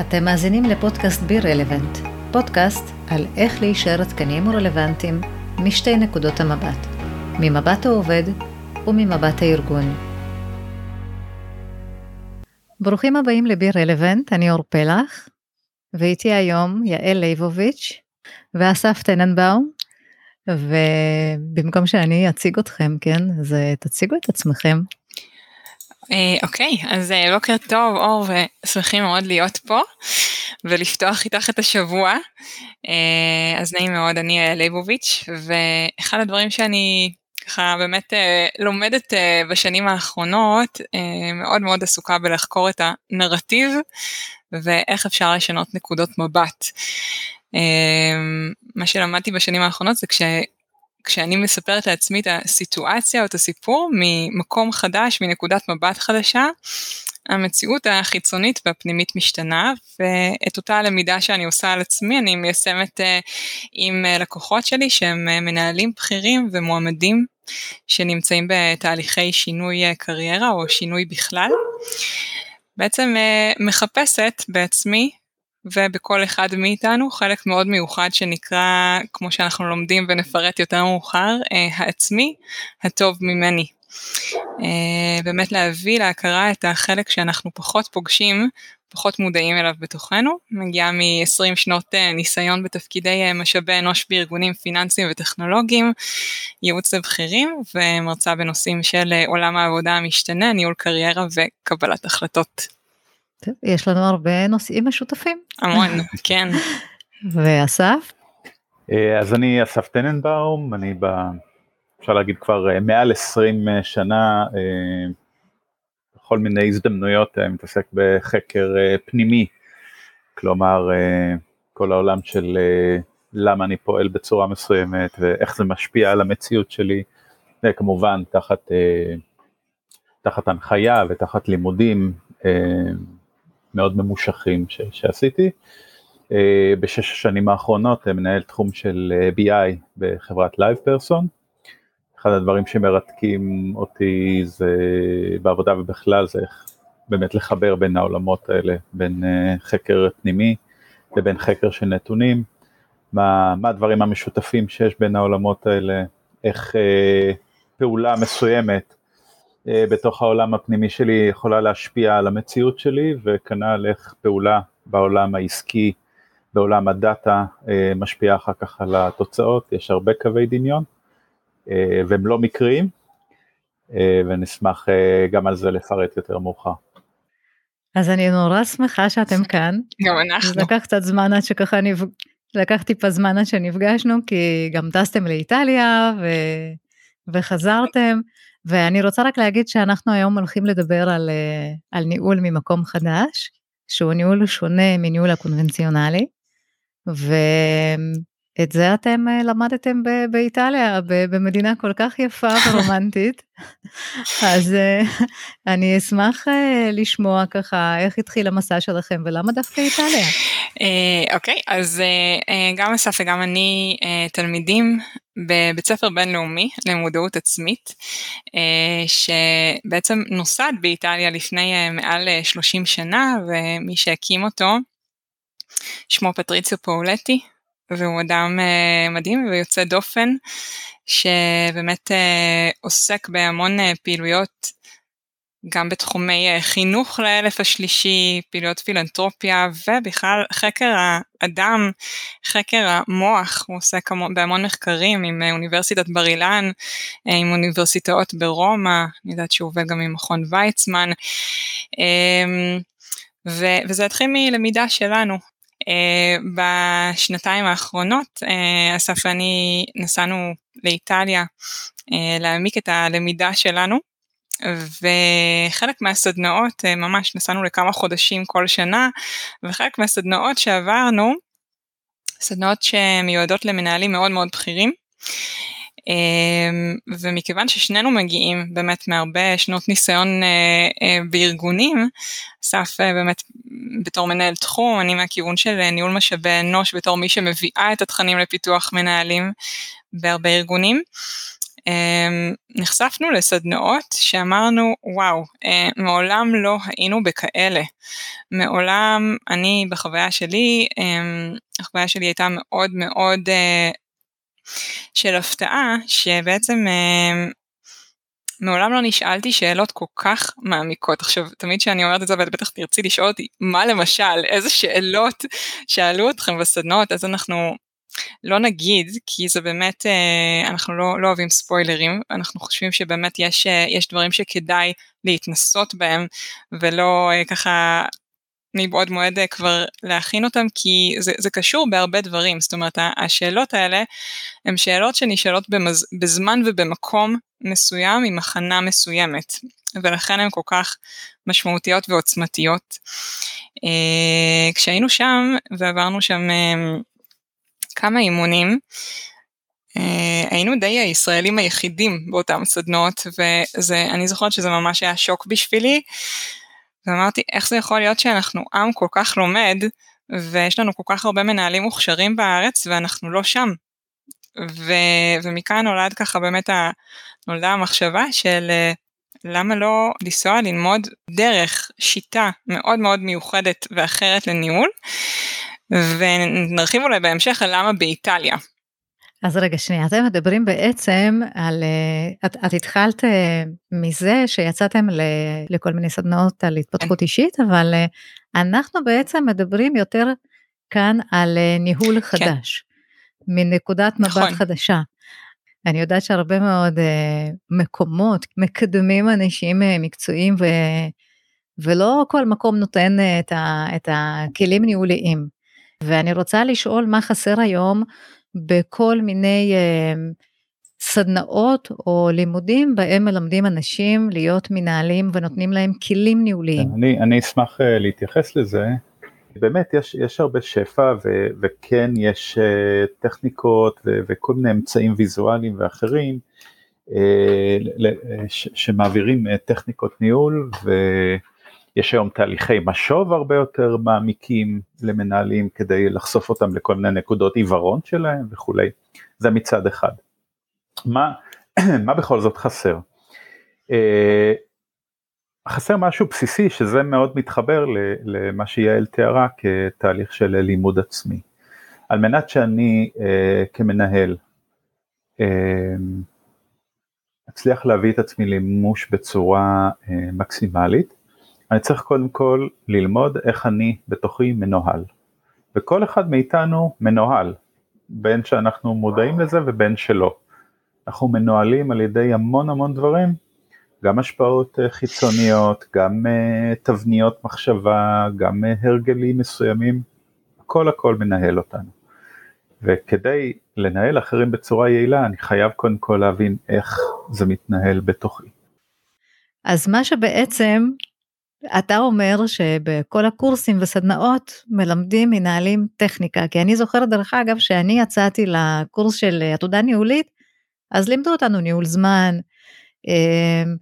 אתם מאזינים לפודקאסט בי רלוונט, פודקאסט על איך להישאר עדכניים ורלוונטיים משתי נקודות המבט, ממבט העובד וממבט הארגון. ברוכים הבאים לבי רלוונט, אני אור פלח, ואיתי היום יעל ליבוביץ' ואסף טננבאום, ובמקום שאני אציג אתכם, כן, אז תציגו את עצמכם. אה, אוקיי, אז אה, בוקר טוב אור ושמחים מאוד להיות פה ולפתוח איתך את השבוע. אה, אז נעים מאוד, אני ליבוביץ' ואחד הדברים שאני ככה באמת לומדת בשנים האחרונות, מאוד מאוד עסוקה בלחקור את הנרטיב ואיך אפשר לשנות נקודות מבט. מה שלמדתי בשנים האחרונות זה כש... כשאני מספרת לעצמי את הסיטואציה או את הסיפור ממקום חדש, מנקודת מבט חדשה, המציאות החיצונית והפנימית משתנה, ואת אותה למידה שאני עושה על עצמי אני מיישמת uh, עם uh, לקוחות שלי שהם uh, מנהלים בכירים ומועמדים שנמצאים בתהליכי שינוי קריירה או שינוי בכלל. בעצם מחפשת בעצמי ובכל אחד מאיתנו חלק מאוד מיוחד שנקרא, כמו שאנחנו לומדים ונפרט יותר מאוחר, אה, העצמי הטוב ממני. אה, באמת להביא להכרה את החלק שאנחנו פחות פוגשים, פחות מודעים אליו בתוכנו, מגיעה מ-20 שנות אה, ניסיון בתפקידי משאבי אנוש בארגונים פיננסיים וטכנולוגיים, ייעוץ לבכירים ומרצה בנושאים של עולם העבודה המשתנה, ניהול קריירה וקבלת החלטות. טוב, יש לנו הרבה נושאים משותפים. המון, כן. ואסף? אה, אז אני אסף טננבאום, אני ב... אפשר להגיד כבר אה, מעל 20 אה, שנה, בכל מיני הזדמנויות מתעסק בחקר פנימי, כלומר כל העולם של למה אני פועל בצורה מסוימת ואיך זה משפיע על המציאות שלי, וכמובן תחת, תחת הנחיה ותחת לימודים מאוד ממושכים ש, שעשיתי. אה, בשש השנים האחרונות מנהל תחום של אה, BI בחברת Live Person. אחד הדברים שמרתקים אותי זה בעבודה ובכלל זה איך באמת לחבר בין העולמות האלה, בין אה, חקר פנימי לבין חקר של נתונים, מה, מה הדברים המשותפים שיש בין העולמות האלה, איך אה, פעולה מסוימת אה, בתוך העולם הפנימי שלי יכולה להשפיע על המציאות שלי, וכנ"ל איך פעולה בעולם העסקי, בעולם הדאטה, אה, משפיעה אחר כך על התוצאות, יש הרבה קווי דמיון, אה, והם לא מקריים, ונשמח גם על זה לפרט יותר מאוחר. אז אני נורא שמחה שאתם כאן. גם אנחנו. זה לקח קצת זמן עד שככה נפג... לקח טיפה זמן עד שנפגשנו, כי גם טסתם לאיטליה ו... וחזרתם. ואני רוצה רק להגיד שאנחנו היום הולכים לדבר על, אה, על ניהול ממקום חדש, שהוא ניהול שונה מניהול הקונבנציונלי, ואת זה אתם אה, למדתם ב- באיטליה, ב- במדינה כל כך יפה ורומנטית. אז אה, אני אשמח לשמוע ככה איך התחיל המסע שלכם ולמה דווקא איטליה. אוקיי, okay, אז גם אסף וגם אני תלמידים בבית ספר בינלאומי למודעות עצמית, אה, שבעצם נוסד באיטליה לפני אה, מעל 30 אה, שנה, ומי שהקים אותו שמו פטריציו פאולטי, והוא אדם מדהים ויוצא דופן, שבאמת עוסק בהמון פעילויות גם בתחומי אה, חינוך לאלף השלישי, פעילויות פילנטרופיה ובכלל חקר האדם, חקר המוח, הוא עושה בהמון מחקרים עם אה, אוניברסיטת בר אילן, אה, עם אוניברסיטאות ברומא, אני יודעת שהוא עובד גם עם מכון ויצמן, אמ, וזה התחיל מלמידה שלנו. בשנתיים האחרונות אסף ואני נסענו לאיטליה להעמיק את הלמידה שלנו וחלק מהסדנאות, אה, ממש נסענו לכמה חודשים כל שנה, וחלק מהסדנאות שעברנו, סדנאות שמיועדות למנהלים מאוד מאוד בכירים. אה, ומכיוון ששנינו מגיעים באמת מהרבה שנות ניסיון אה, בארגונים, אסף באמת בתור מנהל תחום, אני מהכיוון של ניהול משאבי אנוש בתור מי שמביאה את התכנים לפיתוח מנהלים בהרבה ארגונים. אמ, נחשפנו לסדנאות שאמרנו וואו אה, מעולם לא היינו בכאלה מעולם אני בחוויה שלי אמ, החוויה שלי הייתה מאוד מאוד אה, של הפתעה שבעצם אמ, מעולם לא נשאלתי שאלות כל כך מעמיקות. עכשיו, תמיד כשאני אומרת את זה, ואת בטח תרצי לשאול אותי, מה למשל, איזה שאלות שאלו אתכם בסדנאות, אז אנחנו לא נגיד, כי זה באמת, אה, אנחנו לא, לא אוהבים ספוילרים, אנחנו חושבים שבאמת יש, אה, יש דברים שכדאי להתנסות בהם, ולא אה, ככה מבעוד מועד כבר להכין אותם, כי זה, זה קשור בהרבה דברים, זאת אומרת, השאלות האלה הן שאלות שנשאלות במז, בזמן ובמקום מסוים עם הכנה מסוימת, ולכן הן כל כך משמעותיות ועוצמתיות. כשהיינו שם ועברנו שם כמה אימונים. היינו די הישראלים היחידים באותם סדנות ואני זוכרת שזה ממש היה שוק בשבילי ואמרתי איך זה יכול להיות שאנחנו עם כל כך לומד ויש לנו כל כך הרבה מנהלים מוכשרים בארץ ואנחנו לא שם. ו, ומכאן נולד ככה באמת ה, נולדה המחשבה של uh, למה לא לנסוע ללמוד דרך שיטה מאוד מאוד מיוחדת ואחרת לניהול ונרחיב אולי בהמשך על למה באיטליה. אז רגע שנייה, אתם מדברים בעצם על, אה, את, את התחלת אה, מזה שיצאתם ל, לכל מיני סדנאות על התפתחות כן. אישית, אבל אה, אנחנו בעצם מדברים יותר כאן על ניהול כן. חדש, כן. מנקודת מבט נכון. חדשה. אני יודעת שהרבה מאוד מקומות מקדמים אנשים מקצועיים ו, ולא כל מקום נותן את, ה, את הכלים ניהוליים. ואני רוצה לשאול מה חסר היום בכל מיני אה, סדנאות או לימודים בהם מלמדים אנשים להיות מנהלים ונותנים להם כלים ניהוליים. אני, אני אשמח אה, להתייחס לזה. באמת יש, יש הרבה שפע ו, וכן יש אה, טכניקות ו, וכל מיני אמצעים ויזואליים ואחרים ש, שמעבירים טכניקות ניהול ו... יש היום תהליכי משוב הרבה יותר מעמיקים למנהלים כדי לחשוף אותם לכל מיני נקודות עיוורון שלהם וכולי, זה מצד אחד. מה, מה בכל זאת חסר? אה, חסר משהו בסיסי שזה מאוד מתחבר למה שיעל תיארה כתהליך של לימוד עצמי. על מנת שאני אה, כמנהל אה, אצליח להביא את עצמי למימוש בצורה מקסימלית, אני צריך קודם כל ללמוד איך אני בתוכי מנוהל. וכל אחד מאיתנו מנוהל, בין שאנחנו מודעים לזה ובין שלא. אנחנו מנוהלים על ידי המון המון דברים, גם השפעות אה, חיצוניות, גם uh, תבניות מחשבה, גם uh, הרגלים מסוימים, הכל הכל מנהל אותנו. וכדי לנהל אחרים בצורה יעילה, אני חייב קודם כל להבין איך זה מתנהל בתוכי. אז מה שבעצם אתה אומר שבכל הקורסים וסדנאות מלמדים מנהלים טכניקה, כי אני זוכרת דרך אגב שאני יצאתי לקורס של עתודה ניהולית, אז לימדו אותנו ניהול זמן, אמ,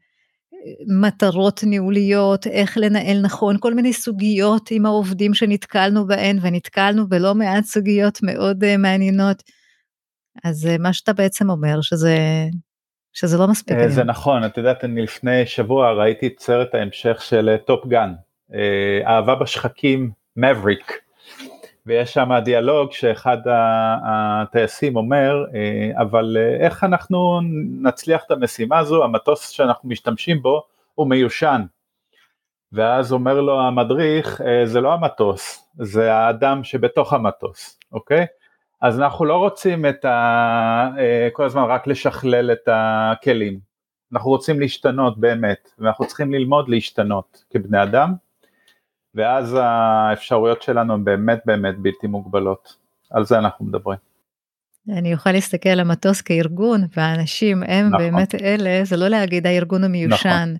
מטרות ניהוליות, איך לנהל נכון, כל מיני סוגיות עם העובדים שנתקלנו בהן, ונתקלנו בלא מעט סוגיות מאוד אה, מעניינות. אז אה, מה שאתה בעצם אומר, שזה שזה לא מספיק. אה, זה נכון, את יודעת, אני לפני שבוע ראיתי את סרט ההמשך של Top אה, Gun, אה, אהבה בשחקים, מבריק, ויש שם דיאלוג שאחד הטייסים אומר, אבל איך אנחנו נצליח את המשימה הזו, המטוס שאנחנו משתמשים בו הוא מיושן. ואז אומר לו המדריך, זה לא המטוס, זה האדם שבתוך המטוס, אוקיי? אז אנחנו לא רוצים את ה... אה, כל הזמן רק לשכלל את הכלים, אנחנו רוצים להשתנות באמת, ואנחנו צריכים ללמוד להשתנות כבני אדם, ואז האפשרויות שלנו הן באמת באמת בלתי מוגבלות, על זה אנחנו מדברים. אני אוכל להסתכל על המטוס כארגון, והאנשים הם נכון. באמת אלה, זה לא להגיד הארגון המיושן, נכון.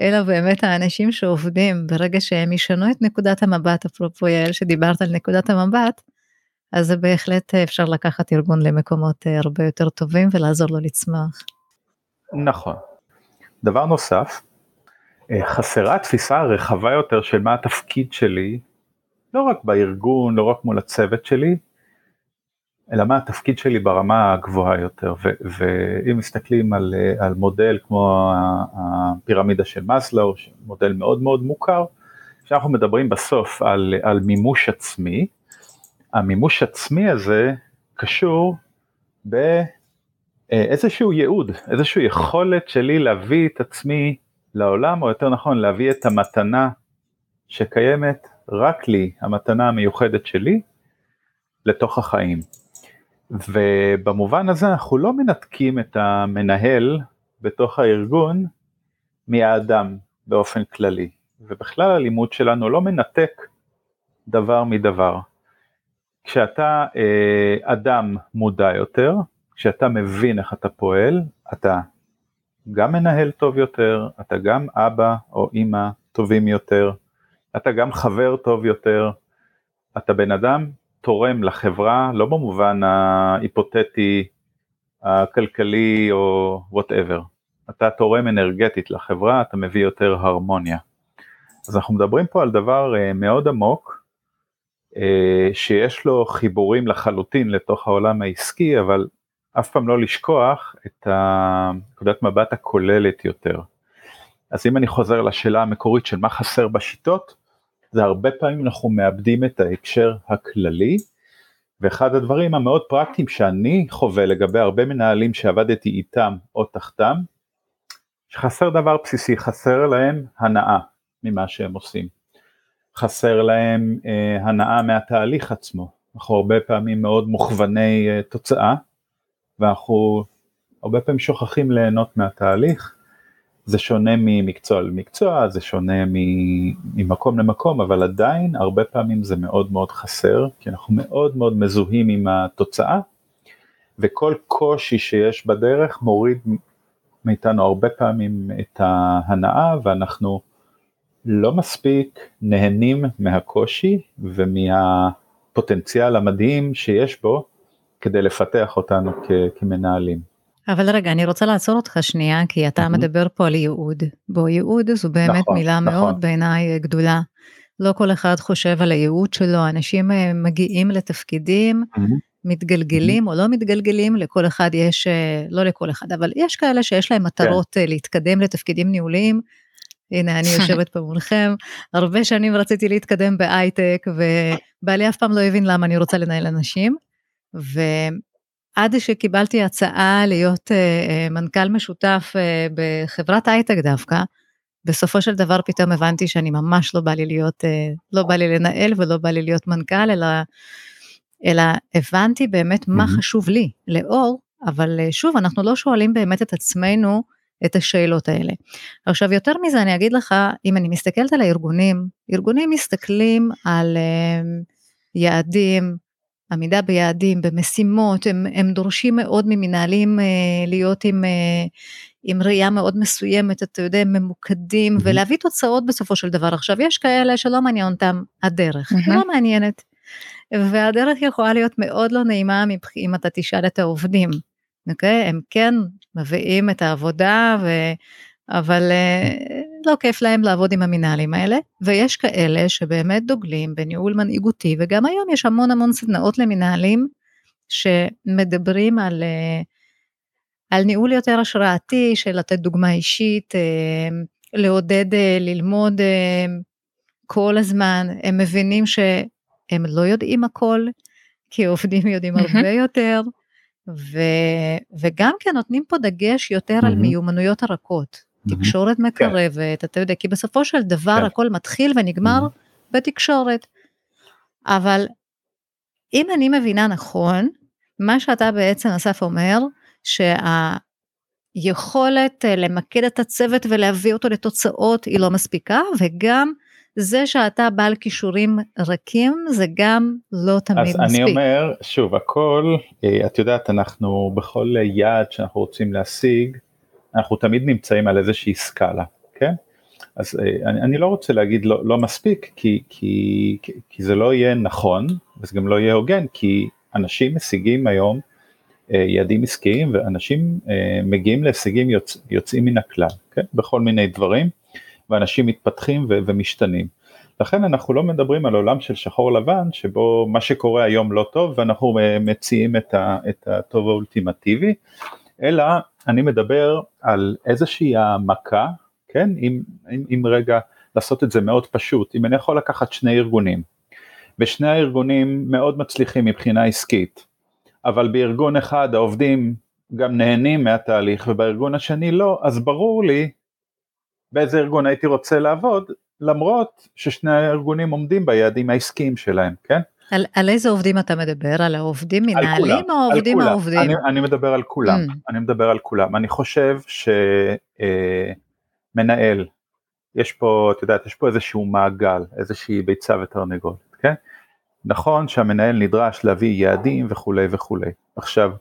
אלא באמת האנשים שעובדים, ברגע שהם ישנו את נקודת המבט, אפרופו יעל שדיברת על נקודת המבט, אז זה בהחלט אה, אפשר לקחת ארגון למקומות אה, הרבה יותר טובים ולעזור לו לצמוח. נכון. דבר נוסף, אה, חסרה תפיסה רחבה יותר של מה התפקיד שלי, לא רק בארגון, לא רק מול הצוות שלי, אלא מה התפקיד שלי ברמה הגבוהה יותר, ואם מסתכלים על, על מודל כמו הפירמידה של מאסלו, מודל מאוד מאוד מוכר, כשאנחנו מדברים בסוף על, על מימוש עצמי, המימוש עצמי הזה קשור באיזשהו ייעוד, איזושהי יכולת שלי להביא את עצמי לעולם, או יותר נכון להביא את המתנה שקיימת רק לי, המתנה המיוחדת שלי, לתוך החיים. ובמובן הזה אנחנו לא מנתקים את המנהל בתוך הארגון מהאדם באופן כללי, ובכלל הלימוד שלנו לא מנתק דבר מדבר. כשאתה אה, אדם מודע יותר, כשאתה מבין איך אתה פועל, אתה גם מנהל טוב יותר, אתה גם אבא או אימא טובים יותר, אתה גם חבר טוב יותר, אתה בן אדם תורם לחברה, לא במובן ההיפותטי, הכלכלי או וואטאבר, אתה תורם אנרגטית לחברה, אתה מביא יותר הרמוניה. אז אנחנו מדברים פה על דבר אה, מאוד עמוק, שיש לו חיבורים לחלוטין לתוך העולם העסקי, אבל אף פעם לא לשכוח את נקודת מבט הכוללת יותר. אז אם אני חוזר לשאלה המקורית של מה חסר בשיטות, זה הרבה פעמים אנחנו מאבדים את ההקשר הכללי, ואחד הדברים המאוד פרקטיים שאני חווה לגבי הרבה מנהלים שעבדתי איתם או תחתם, שחסר דבר בסיסי, חסר להם הנאה ממה שהם עושים. חסר להם אה, הנאה מהתהליך עצמו. אנחנו הרבה פעמים מאוד מוכווני אה, תוצאה, ואנחנו הרבה פעמים שוכחים ליהנות מהתהליך. זה שונה ממקצוע למקצוע, זה שונה ממקום למקום, אבל עדיין הרבה פעמים זה מאוד מאוד חסר, כי אנחנו מאוד מאוד מזוהים עם התוצאה, וכל קושי שיש בדרך מוריד מאיתנו הרבה פעמים את ההנאה, ואנחנו לא מספיק נהנים מהקושי ומהפוטנציאל המדהים שיש בו כדי לפתח אותנו כמנהלים. אבל רגע, אני רוצה לעצור אותך שנייה, כי אתה מדבר פה על ייעוד. בו ייעוד זו באמת נכון, מילה נכון. מאוד בעיניי גדולה. לא כל אחד חושב על הייעוד שלו, אנשים אה, מגיעים לתפקידים, מתגלגלים או לא מתגלגלים, לכל אחד יש, אה, לא לכל אחד, אבל יש כאלה שיש להם מטרות כן. אה, להתקדם לתפקידים ניהוליים, הנה אני יושבת פה מולכם, הרבה שנים רציתי להתקדם בהייטק, ובעלי אף פעם לא הבין למה אני רוצה לנהל אנשים, ועד שקיבלתי הצעה להיות uh, מנכ"ל משותף uh, בחברת הייטק דווקא, בסופו של דבר פתאום הבנתי שאני ממש לא בא לי להיות, uh, לא בא לי לנהל ולא בא לי להיות מנכ"ל, אלא, אלא הבנתי באמת מה חשוב לי, לאור, אבל שוב, אנחנו לא שואלים באמת את עצמנו, את השאלות האלה. עכשיו יותר מזה אני אגיד לך, אם אני מסתכלת על הארגונים, ארגונים מסתכלים על uh, יעדים, עמידה ביעדים, במשימות, הם, הם דורשים מאוד ממנהלים uh, להיות עם, uh, עם ראייה מאוד מסוימת, אתה יודע, ממוקדים, mm-hmm. ולהביא תוצאות בסופו של דבר. עכשיו, יש כאלה שלא מעניין אותם הדרך, mm-hmm. לא מעניינת. והדרך יכולה להיות מאוד לא נעימה אם אתה תשאל את העובדים. אוקיי? הם כן מביאים את העבודה, ו... אבל uh, לא כיף להם לעבוד עם המנהלים האלה, ויש כאלה שבאמת דוגלים בניהול מנהיגותי, וגם היום יש המון המון סדנאות למנהלים שמדברים על, uh, על ניהול יותר השראתי, של לתת דוגמה אישית, uh, לעודד ללמוד כל הזמן, הם מבינים שהם לא יודעים הכל, כי עובדים יודעים הרבה יותר. ו, וגם כן נותנים פה דגש יותר mm-hmm. על מיומנויות הרכות, mm-hmm. תקשורת כן. מקרבת, כן. אתה יודע, כי בסופו של דבר כן. הכל מתחיל ונגמר mm-hmm. בתקשורת. אבל אם אני מבינה נכון, מה שאתה בעצם אסף אומר, שהיכולת אה, למקד את הצוות ולהביא אותו לתוצאות היא לא מספיקה, וגם זה שאתה בעל כישורים רכים זה גם לא תמיד אז מספיק. אז אני אומר שוב הכל אה, את יודעת אנחנו בכל יעד שאנחנו רוצים להשיג אנחנו תמיד נמצאים על איזושהי סקאלה כן אז אה, אני, אני לא רוצה להגיד לא, לא מספיק כי, כי, כי זה לא יהיה נכון וזה גם לא יהיה הוגן כי אנשים משיגים היום אה, יעדים עסקיים ואנשים מגיעים להישגים יוצ, יוצאים מן הכלל כן? בכל מיני דברים. ואנשים מתפתחים ו- ומשתנים. לכן אנחנו לא מדברים על עולם של שחור לבן שבו מה שקורה היום לא טוב ואנחנו מציעים את, ה, את הטוב האולטימטיבי, אלא אני מדבר על איזושהי העמקה, כן, אם, אם, אם רגע לעשות את זה מאוד פשוט, אם אני יכול לקחת שני ארגונים, ושני הארגונים מאוד מצליחים מבחינה עסקית, אבל בארגון אחד העובדים גם נהנים מהתהליך ובארגון השני לא, אז ברור לי באיזה ארגון הייתי רוצה לעבוד, למרות ששני הארגונים עומדים ביעדים העסקיים שלהם, כן? על, על איזה עובדים אתה מדבר? על העובדים מנהלים או העובדים העובדים? אני, אני מדבר על כולם, mm. אני מדבר על כולם. אני חושב שמנהל, אה, יש פה, את יודעת, יש פה איזשהו מעגל, איזושהי ביצה ותרנגולת, כן? נכון שהמנהל נדרש להביא יעדים וכולי וכולי. עכשיו,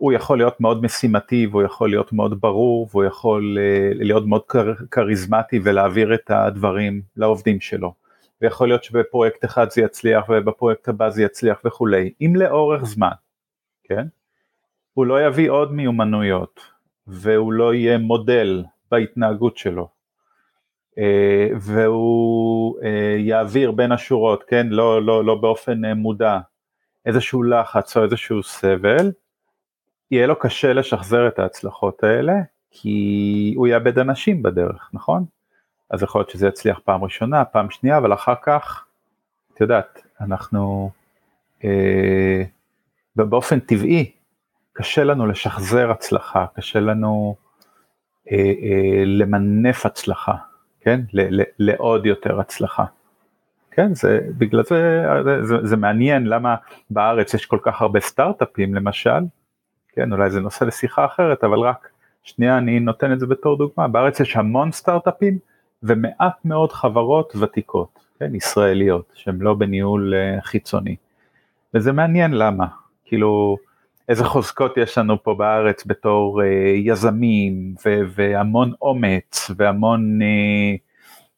הוא יכול להיות מאוד משימתי והוא יכול להיות מאוד ברור והוא יכול uh, להיות מאוד כריזמטי ולהעביר את הדברים לעובדים שלו. ויכול להיות שבפרויקט אחד זה יצליח ובפרויקט הבא זה יצליח וכולי. אם לאורך זמן, כן, הוא לא יביא עוד מיומנויות והוא לא יהיה מודל בהתנהגות שלו uh, והוא uh, יעביר בין השורות, כן, לא, לא, לא באופן מודע, איזשהו לחץ או איזשהו סבל, יהיה לו קשה לשחזר את ההצלחות האלה, כי הוא יאבד אנשים בדרך, נכון? אז יכול להיות שזה יצליח פעם ראשונה, פעם שנייה, אבל אחר כך, את יודעת, אנחנו אה, באופן טבעי, קשה לנו לשחזר הצלחה, קשה לנו אה, אה, למנף הצלחה, כן? ל, ל, לעוד יותר הצלחה. כן, זה, בגלל זה, זה, זה, מעניין למה בארץ יש כל כך הרבה סטארט-אפים למשל, כן, אולי זה נושא לשיחה אחרת, אבל רק שנייה אני נותן את זה בתור דוגמה, בארץ יש המון סטארט-אפים ומעט מאוד חברות ותיקות, כן, ישראליות, שהן לא בניהול uh, חיצוני. וזה מעניין למה, כאילו, איזה חוזקות יש לנו פה בארץ בתור uh, יזמים ו- והמון אומץ והמון uh,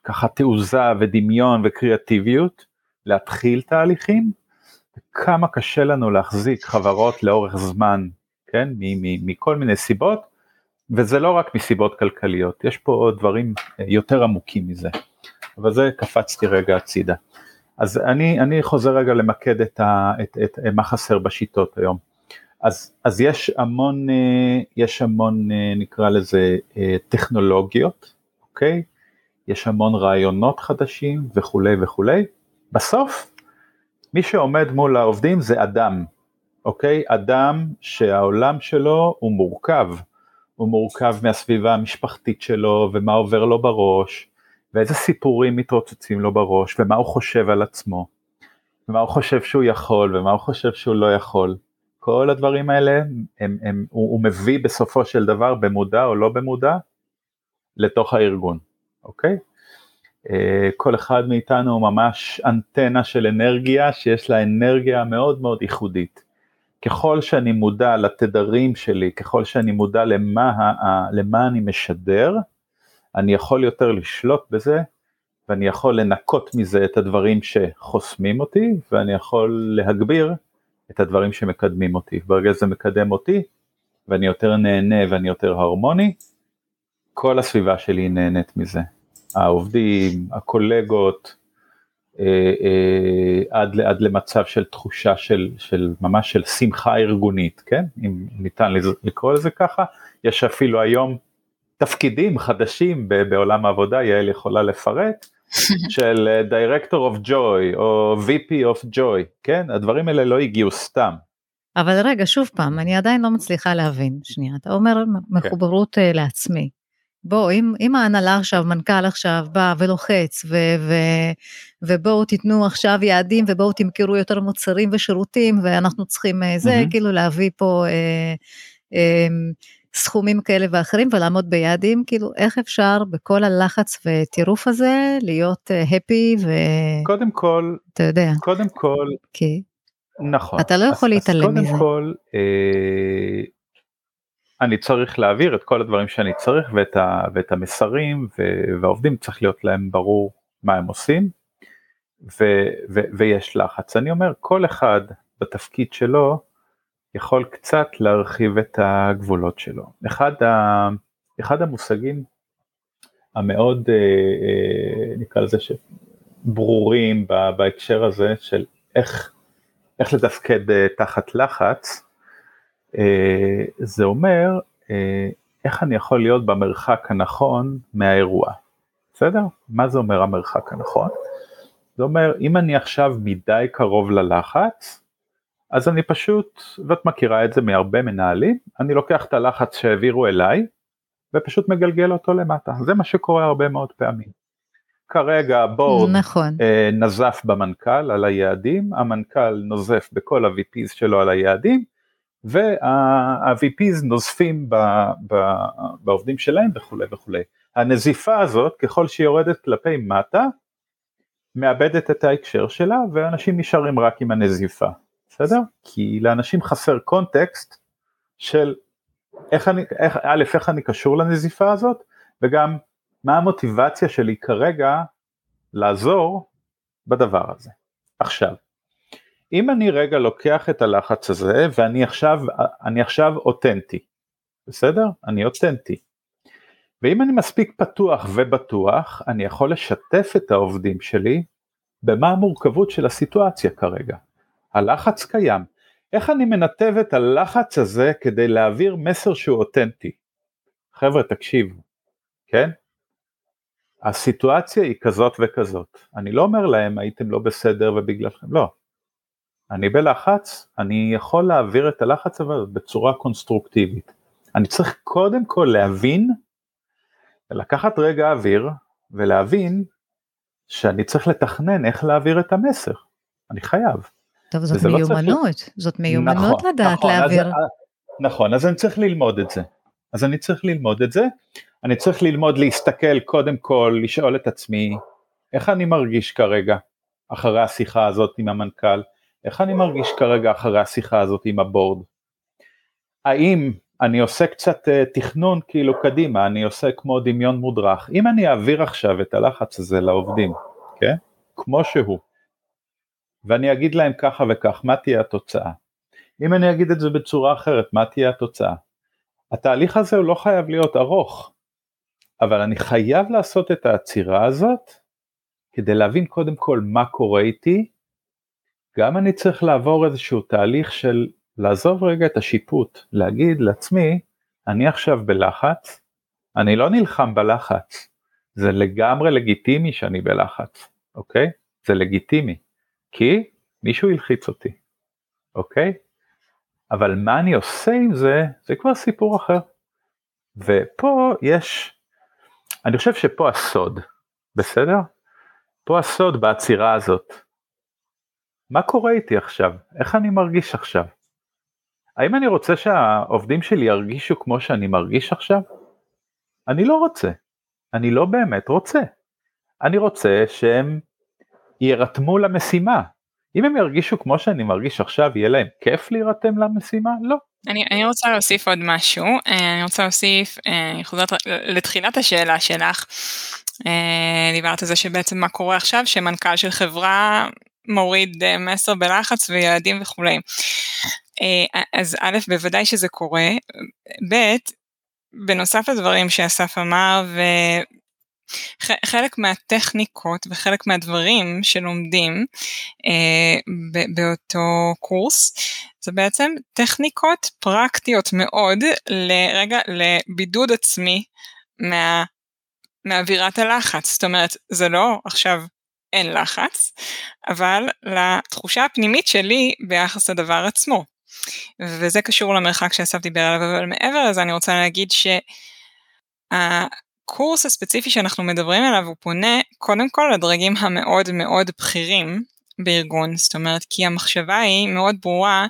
ככה תעוזה ודמיון וקריאטיביות להתחיל תהליכים, וכמה קשה לנו להחזיק חברות לאורך זמן כן, מכל מיני סיבות, וזה לא רק מסיבות כלכליות, יש פה דברים אה, יותר עמוקים מזה, אבל זה קפצתי רגע הצידה. אז אני, אני חוזר רגע למקד את, ה, את, את, את מה חסר בשיטות היום. אז, אז יש המון, אה, יש המון אה, נקרא לזה טכנולוגיות, אוקיי? יש המון רעיונות חדשים וכולי וכולי. בסוף, מי שעומד מול העובדים זה אדם, אוקיי? אדם שהעולם שלו הוא מורכב, הוא מורכב מהסביבה המשפחתית שלו ומה עובר לו בראש, ואיזה סיפורים מתרוצצים לו בראש, ומה הוא חושב על עצמו, ומה הוא חושב שהוא יכול, ומה הוא חושב שהוא לא יכול. כל הדברים האלה, הם, הם, הוא, הוא מביא בסופו של דבר, במודע או לא במודע, לתוך הארגון, אוקיי? אה, כל אחד מאיתנו הוא ממש אנטנה של אנרגיה שיש לה אנרגיה מאוד מאוד ייחודית. ככל שאני מודע לתדרים שלי, ככל שאני מודע למה, למה אני משדר, אני יכול יותר לשלוט בזה, ואני יכול לנקות מזה את הדברים שחוסמים אותי, ואני יכול להגביר את הדברים שמקדמים אותי. ברגע שזה מקדם אותי, ואני יותר נהנה ואני יותר הרמוני, כל הסביבה שלי נהנית מזה. העובדים, הקולגות, עד, עד למצב של תחושה של, של ממש של שמחה ארגונית, כן? אם ניתן לקרוא לזה ככה, יש אפילו היום תפקידים חדשים בעולם העבודה, יעל יכולה לפרט, של אה, Director of Joy או VP of Joy, כן? הדברים האלה לא הגיעו סתם. אבל רגע, שוב פעם, אני עדיין לא מצליחה להבין, שנייה, אתה אומר כן. מחוברות כן. לעצמי. בוא, אם, אם ההנהלה עכשיו, מנכ"ל עכשיו בא ולוחץ, ו, ו, ובואו תיתנו עכשיו יעדים, ובואו תמכרו יותר מוצרים ושירותים, ואנחנו צריכים mm-hmm. זה, כאילו להביא פה אה, אה, סכומים כאלה ואחרים ולעמוד ביעדים, כאילו איך אפשר בכל הלחץ וטירוף הזה להיות הפי uh, ו... קודם כל, אתה יודע. קודם כל, כי... נכון. אתה לא יכול להתעלם מזה. אז קודם כל, אה, אני צריך להעביר את כל הדברים שאני צריך ואת, ה, ואת המסרים והעובדים צריך להיות להם ברור מה הם עושים ו, ו, ויש לחץ. אני אומר כל אחד בתפקיד שלו יכול קצת להרחיב את הגבולות שלו. אחד, ה, אחד המושגים המאוד אה, אה, נקרא לזה ברורים בהקשר הזה של איך, איך לתפקד תחת לחץ, זה אומר איך אני יכול להיות במרחק הנכון מהאירוע, בסדר? מה זה אומר המרחק הנכון? זה אומר אם אני עכשיו מדי קרוב ללחץ, אז אני פשוט, ואת מכירה את זה מהרבה מנהלים, אני לוקח את הלחץ שהעבירו אליי ופשוט מגלגל אותו למטה, זה מה שקורה הרבה מאוד פעמים. כרגע הבורד נכון. אה, נזף במנכ"ל על היעדים, המנכ"ל נוזף בכל ה-VPs שלו על היעדים, וה-VPs נוזפים ב, ב, בעובדים שלהם וכולי וכולי. הנזיפה הזאת, ככל שהיא יורדת כלפי מטה, מאבדת את ההקשר שלה, ואנשים נשארים רק עם הנזיפה, בסדר? כי לאנשים חסר קונטקסט של איך אני, איך, א', איך אני קשור לנזיפה הזאת, וגם מה המוטיבציה שלי כרגע לעזור בדבר הזה. עכשיו, אם אני רגע לוקח את הלחץ הזה ואני עכשיו, אני עכשיו אותנטי, בסדר? אני אותנטי. ואם אני מספיק פתוח ובטוח, אני יכול לשתף את העובדים שלי במה המורכבות של הסיטואציה כרגע. הלחץ קיים. איך אני מנתב את הלחץ הזה כדי להעביר מסר שהוא אותנטי? חבר'ה תקשיבו, כן? הסיטואציה היא כזאת וכזאת. אני לא אומר להם הייתם לא בסדר ובגללכם, לא. אני בלחץ, אני יכול להעביר את הלחץ אבל בצורה קונסטרוקטיבית. אני צריך קודם כל להבין, לקחת רגע אוויר ולהבין שאני צריך לתכנן איך להעביר את המסר. אני חייב. טוב, זאת מיומנות, לא צריך... זאת מיומנות נכון, לדעת נכון, להעביר. אז, נכון, אז אני צריך ללמוד את זה. אז אני צריך ללמוד את זה, אני צריך ללמוד להסתכל קודם כל, לשאול את עצמי, איך אני מרגיש כרגע אחרי השיחה הזאת עם המנכ"ל, איך אני מרגיש כרגע אחרי השיחה הזאת עם הבורד, האם אני עושה קצת uh, תכנון כאילו קדימה, אני עושה כמו דמיון מודרך, אם אני אעביר עכשיו את הלחץ הזה לעובדים, כן? כמו שהוא, ואני אגיד להם ככה וכך, מה תהיה התוצאה? אם אני אגיד את זה בצורה אחרת, מה תהיה התוצאה? התהליך הזה הוא לא חייב להיות ארוך, אבל אני חייב לעשות את העצירה הזאת כדי להבין קודם כל מה קורה איתי, גם אני צריך לעבור איזשהו תהליך של לעזוב רגע את השיפוט, להגיד לעצמי, אני עכשיו בלחץ, אני לא נלחם בלחץ, זה לגמרי לגיטימי שאני בלחץ, אוקיי? זה לגיטימי, כי מישהו הלחיץ אותי, אוקיי? אבל מה אני עושה עם זה, זה כבר סיפור אחר. ופה יש, אני חושב שפה הסוד, בסדר? פה הסוד בעצירה הזאת. מה קורה איתי עכשיו? איך אני מרגיש עכשיו? האם אני רוצה שהעובדים שלי ירגישו כמו שאני מרגיש עכשיו? אני לא רוצה. אני לא באמת רוצה. אני רוצה שהם יירתמו למשימה, אם הם ירגישו כמו שאני מרגיש עכשיו, יהיה להם כיף להירתם למשימה? לא. אני, אני רוצה להוסיף עוד משהו, אה, אני רוצה להוסיף, אה, אני חוזרת לתחילת השאלה שלך, אה, דיברת על זה שבעצם מה קורה עכשיו, שמנכ"ל של חברה מוריד מסר בלחץ ויעדים וכולי. אז א', בוודאי שזה קורה, ב', בנוסף לדברים שאסף אמר, חלק מהטכניקות וחלק מהדברים שלומדים אה, באותו קורס זה בעצם טכניקות פרקטיות מאוד לרגע לבידוד עצמי מה, מאווירת הלחץ. זאת אומרת, זה לא עכשיו אין לחץ, אבל לתחושה הפנימית שלי ביחס לדבר עצמו. וזה קשור למרחק שאסף דיבר עליו, אבל מעבר לזה אני רוצה להגיד ש... הקורס הספציפי שאנחנו מדברים עליו הוא פונה קודם כל לדרגים המאוד מאוד בכירים בארגון, זאת אומרת כי המחשבה היא מאוד ברורה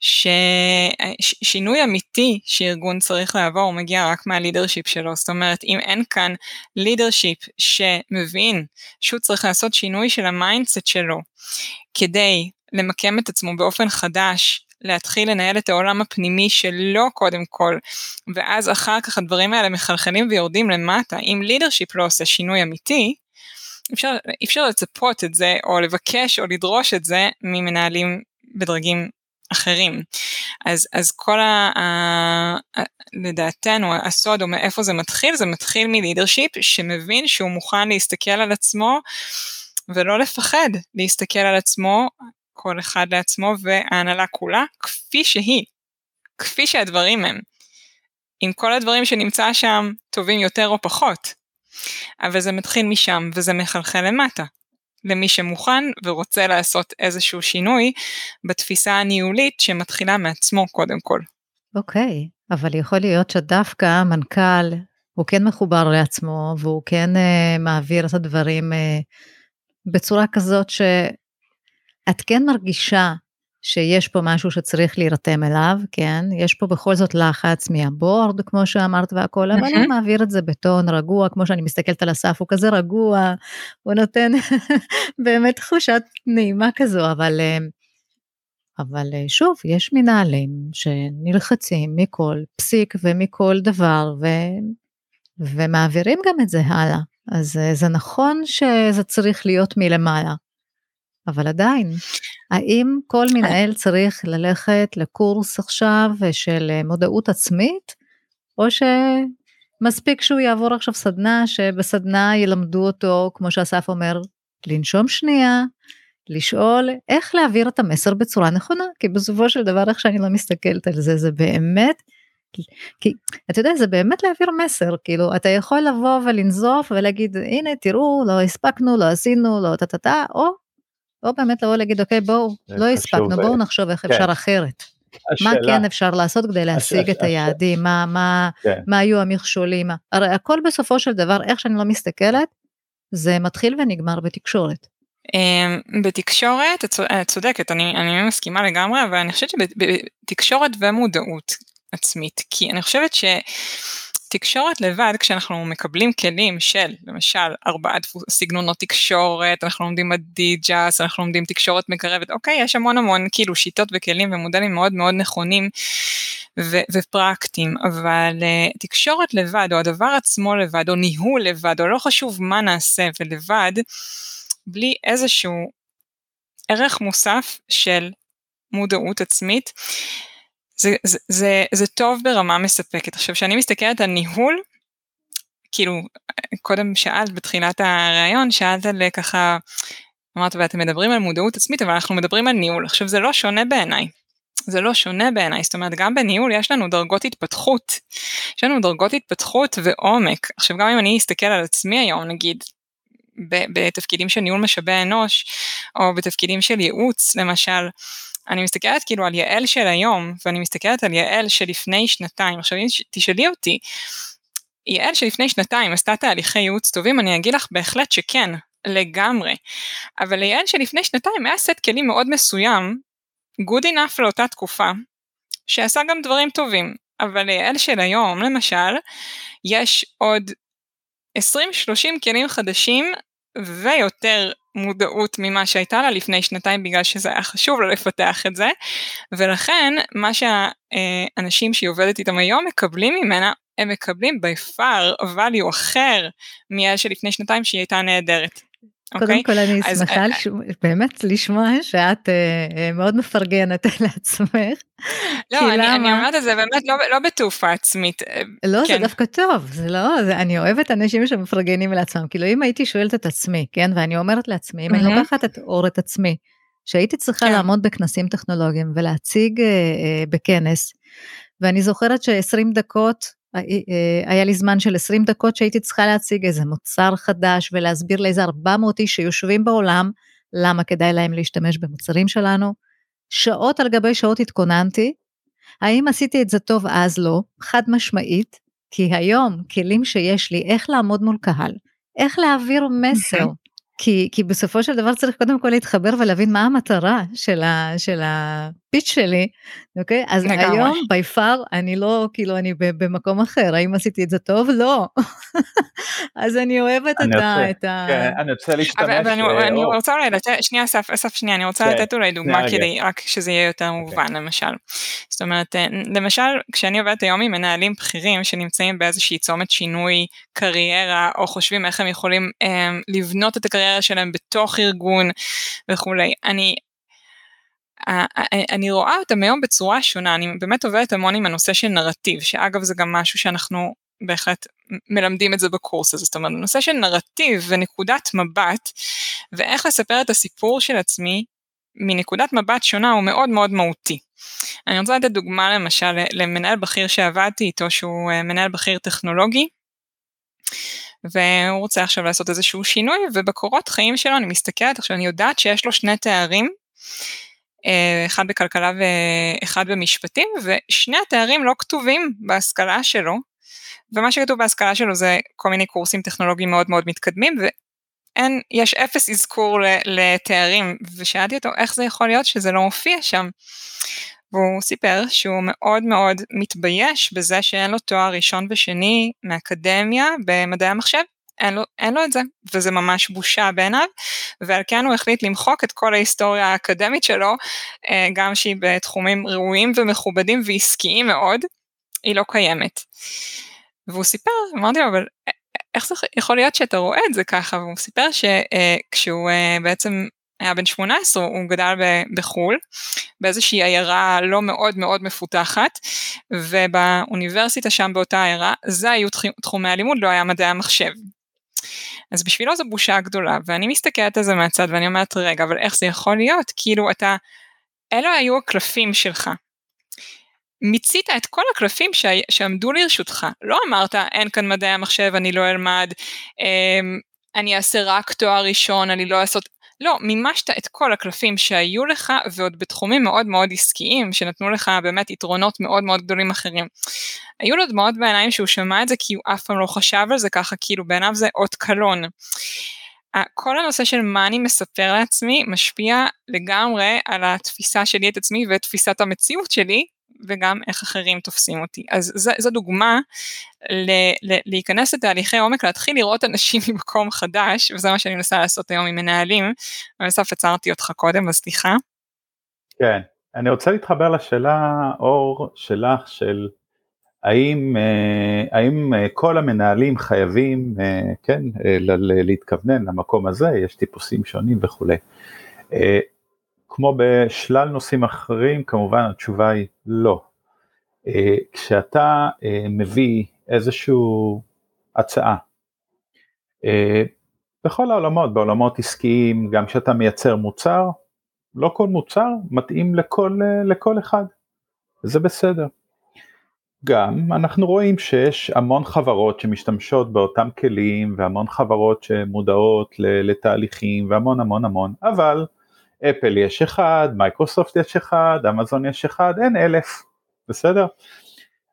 ששינוי אמיתי שארגון צריך לעבור מגיע רק מה leadership שלו, זאת אומרת אם אין כאן leadership שמבין שהוא צריך לעשות שינוי של ה mindset שלו כדי למקם את עצמו באופן חדש להתחיל לנהל את העולם הפנימי שלו קודם כל, ואז אחר כך הדברים האלה מחלחלים ויורדים למטה. אם לידרשיפ לא עושה שינוי אמיתי, אפשר, אפשר לצפות את זה, או לבקש או לדרוש את זה ממנהלים בדרגים אחרים. אז, אז כל ה... ה לדעתנו הסוד או מאיפה זה מתחיל, זה מתחיל מלידרשיפ שמבין שהוא מוכן להסתכל על עצמו ולא לפחד להסתכל על עצמו, כל אחד לעצמו וההנהלה כולה, כפי שהיא, כפי שהדברים הם. עם כל הדברים שנמצא שם טובים יותר או פחות. אבל זה מתחיל משם וזה מחלחל למטה. למי שמוכן ורוצה לעשות איזשהו שינוי בתפיסה הניהולית שמתחילה מעצמו קודם כל. אוקיי, okay, אבל יכול להיות שדווקא המנכ"ל הוא כן מחובר לעצמו והוא כן uh, מעביר את הדברים uh, בצורה כזאת שאת כן מרגישה שיש פה משהו שצריך להירתם אליו, כן? יש פה בכל זאת לחץ מהבורד, כמו שאמרת והכל, אבל הוא מעביר את זה בטון רגוע, כמו שאני מסתכלת על אסף, הוא כזה רגוע, הוא נותן באמת תחושת נעימה כזו, אבל, אה, אבל אה, שוב, יש מנהלים שנלחצים מכל פסיק ומכל דבר, ו, ומעבירים גם את זה הלאה. אז אה, זה נכון שזה צריך להיות מלמעלה. אבל עדיין, האם כל מנהל צריך ללכת לקורס עכשיו של אה, מודעות עצמית, או שמספיק שהוא יעבור עכשיו סדנה, שבסדנה ילמדו אותו, כמו שאסף אומר, לנשום שנייה, לשאול איך להעביר את המסר בצורה נכונה, כי בסופו של דבר איך שאני לא מסתכלת על זה, זה באמת, כי אתה יודע, זה באמת להעביר מסר, כאילו, אתה יכול לבוא ולנזוף ולהגיד, הנה, תראו, לא הספקנו, לא עשינו, לא טה-טה-טה, או או באמת לבוא להגיד, אוקיי, בואו, לא הספקנו, בואו נחשוב איך כן. אפשר אחרת. השאלה, מה כן אפשר לעשות כדי להשיג השאלה, את היעדים, מה, מה, כן. מה היו המכשולים, הרי הכל בסופו של דבר, איך שאני לא מסתכלת, זה מתחיל ונגמר בתקשורת. אמ, בתקשורת, את צודקת, אני, אני מסכימה לגמרי, אבל אני חושבת שבתקשורת ומודעות עצמית, כי אני חושבת ש... תקשורת לבד, כשאנחנו מקבלים כלים של, למשל, ארבעה סגנונות תקשורת, אנחנו לומדים אדיג'אס, אנחנו לומדים תקשורת מקרבת, אוקיי, יש המון המון כאילו שיטות וכלים ומודלים מאוד מאוד נכונים ו- ופרקטיים, אבל uh, תקשורת לבד, או הדבר עצמו לבד, או ניהול לבד, או לא חשוב מה נעשה ולבד, בלי איזשהו ערך מוסף של מודעות עצמית, זה, זה, זה, זה טוב ברמה מספקת. עכשיו, כשאני מסתכלת על ניהול, כאילו, קודם שאלת בתחילת הראיון, שאלת על ככה, אמרת, ואתם מדברים על מודעות עצמית, אבל אנחנו מדברים על ניהול. עכשיו, זה לא שונה בעיניי. זה לא שונה בעיניי, זאת אומרת, גם בניהול יש לנו דרגות התפתחות. יש לנו דרגות התפתחות ועומק. עכשיו, גם אם אני אסתכל על עצמי היום, נגיד, בתפקידים של ניהול משאבי אנוש, או בתפקידים של ייעוץ, למשל, אני מסתכלת כאילו על יעל של היום, ואני מסתכלת על יעל שלפני שנתיים. עכשיו אם תשאלי אותי, יעל שלפני שנתיים עשתה תהליכי ייעוץ טובים, אני אגיד לך בהחלט שכן, לגמרי. אבל ליעל שלפני שנתיים היה סט כלים מאוד מסוים, good enough לאותה תקופה, שעשה גם דברים טובים. אבל ליעל של היום, למשל, יש עוד 20-30 כלים חדשים ויותר מודעות ממה שהייתה לה לפני שנתיים בגלל שזה היה חשוב לה לפתח את זה ולכן מה שהאנשים שהיא עובדת איתם היום מקבלים ממנה הם מקבלים by far value אחר מאלה שלפני שנתיים שהיא הייתה נהדרת. קודם okay? אוקיי? כל אני אז, שמחה אז, לשמוע, באמת לשמוע שאת uh, מאוד מפרגנת לעצמך. לא, אני, למה... אני אומרת את זה באמת לא, לא בתעופה עצמית. אה, לא, כן. זה דווקא טוב, זה לא, זה, אני אוהבת אנשים שמפרגנים לעצמם, כאילו אם הייתי שואלת את עצמי, כן, ואני אומרת לעצמי, אם mm-hmm. אני לוקחת את אור את עצמי, שהייתי צריכה כן. לעמוד בכנסים טכנולוגיים ולהציג uh, uh, בכנס, ואני זוכרת ש-20 דקות אה, אה, היה לי זמן של 20 דקות שהייתי צריכה להציג איזה מוצר חדש ולהסביר לאיזה 400 איש שיושבים בעולם למה כדאי להם להשתמש במוצרים שלנו. שעות על גבי שעות התכוננתי. האם עשיתי את זה טוב אז לא? חד משמעית. כי היום כלים שיש לי איך לעמוד מול קהל, איך להעביר מסר, כי, כי בסופו של דבר צריך קודם כל להתחבר ולהבין מה המטרה של, ה, של הפיץ' שלי, אוקיי? אז לגמרי. היום בי פאר אני לא, כאילו אני במקום אחר, האם עשיתי את זה טוב? לא. אז אני אוהבת אני את, רוצה, ה, את ה... כן, אני רוצה להשתמש... אבל, אבל אני, אה, אני רוצה אולי לתת, שנייה אסף, אסף שנייה, אני רוצה כן, לתת אולי דוגמה כדי רק שזה יהיה יותר אוקיי. מובן okay. למשל. זאת אומרת, אה, למשל כשאני עובדת היום עם מנהלים בכירים שנמצאים באיזושהי צומת שינוי קריירה, או חושבים איך הם יכולים אה, לבנות את הקריירה הקריירה שלהם בתוך ארגון וכולי. אני, אני רואה אותם היום בצורה שונה, אני באמת עובדת המון עם הנושא של נרטיב, שאגב זה גם משהו שאנחנו בהחלט מלמדים את זה בקורס הזה, זאת אומרת, נושא של נרטיב ונקודת מבט, ואיך לספר את הסיפור של עצמי מנקודת מבט שונה הוא מאוד מאוד מהותי. אני רוצה לתת דוגמה למשל למנהל בכיר שעבדתי איתו שהוא אה, מנהל בכיר טכנולוגי. והוא רוצה עכשיו לעשות איזשהו שינוי ובקורות חיים שלו אני מסתכלת עכשיו אני יודעת שיש לו שני תארים אחד בכלכלה ואחד במשפטים ושני התארים לא כתובים בהשכלה שלו ומה שכתוב בהשכלה שלו זה כל מיני קורסים טכנולוגיים מאוד מאוד מתקדמים ואין, יש אפס אזכור לתארים ושאלתי אותו איך זה יכול להיות שזה לא מופיע שם. והוא סיפר שהוא מאוד מאוד מתבייש בזה שאין לו תואר ראשון ושני מאקדמיה במדעי המחשב. אין לו, אין לו את זה, וזה ממש בושה בעיניו, ועל כן הוא החליט למחוק את כל ההיסטוריה האקדמית שלו, אה, גם שהיא בתחומים ראויים ומכובדים ועסקיים מאוד, היא לא קיימת. והוא סיפר, אמרתי לו, אבל איך זה יכול להיות שאתה רואה את זה ככה? והוא סיפר שכשהוא אה, בעצם היה בן 18, הוא גדל בחו"ל, באיזושהי עיירה לא מאוד מאוד מפותחת, ובאוניברסיטה שם באותה עיירה, זה היו תחומי הלימוד, לא היה מדעי המחשב. אז בשבילו זו בושה גדולה, ואני מסתכלת על זה מהצד ואני אומרת, רגע, אבל איך זה יכול להיות? כאילו אתה, אלו היו הקלפים שלך. מיצית את כל הקלפים ש... שעמדו לרשותך, לא אמרת אין כאן מדעי המחשב, אני לא אלמד, אמ, אני אעשה רק תואר ראשון, אני לא אעשות, לא, מימשת את כל הקלפים שהיו לך ועוד בתחומים מאוד מאוד עסקיים שנתנו לך באמת יתרונות מאוד מאוד גדולים אחרים. היו לו דמעות בעיניים שהוא שמע את זה כי הוא אף פעם לא חשב על זה ככה כאילו בעיניו זה אות קלון. כל הנושא של מה אני מספר לעצמי משפיע לגמרי על התפיסה שלי את עצמי ותפיסת המציאות שלי וגם איך אחרים תופסים אותי. אז זו, דוגמה ל, ל, להיכנס לתהליכי עומק, להתחיל לראות אנשים ממקום חדש, וזה מה שאני מנסה לעשות היום עם מנהלים. ובסוף עצרתי אותך קודם, אז סליחה. כן, אני רוצה להתחבר לשאלה, אור, שלך, של האם, אה, האם אה, כל המנהלים חייבים, אה, כן, להתכוונן למקום הזה, יש טיפוסים שונים וכולי. כמו בשלל נושאים אחרים, כמובן התשובה היא לא. אה, כשאתה אה, מביא איזושהי הצעה, אה, בכל העולמות, בעולמות עסקיים, גם כשאתה מייצר מוצר, לא כל מוצר מתאים לכל, לכל אחד, זה בסדר. גם אנחנו רואים שיש המון חברות שמשתמשות באותם כלים והמון חברות שמודעות לתהליכים והמון המון המון, אבל אפל יש אחד, מייקרוסופט יש אחד, אמזון יש אחד, אין אלף, בסדר?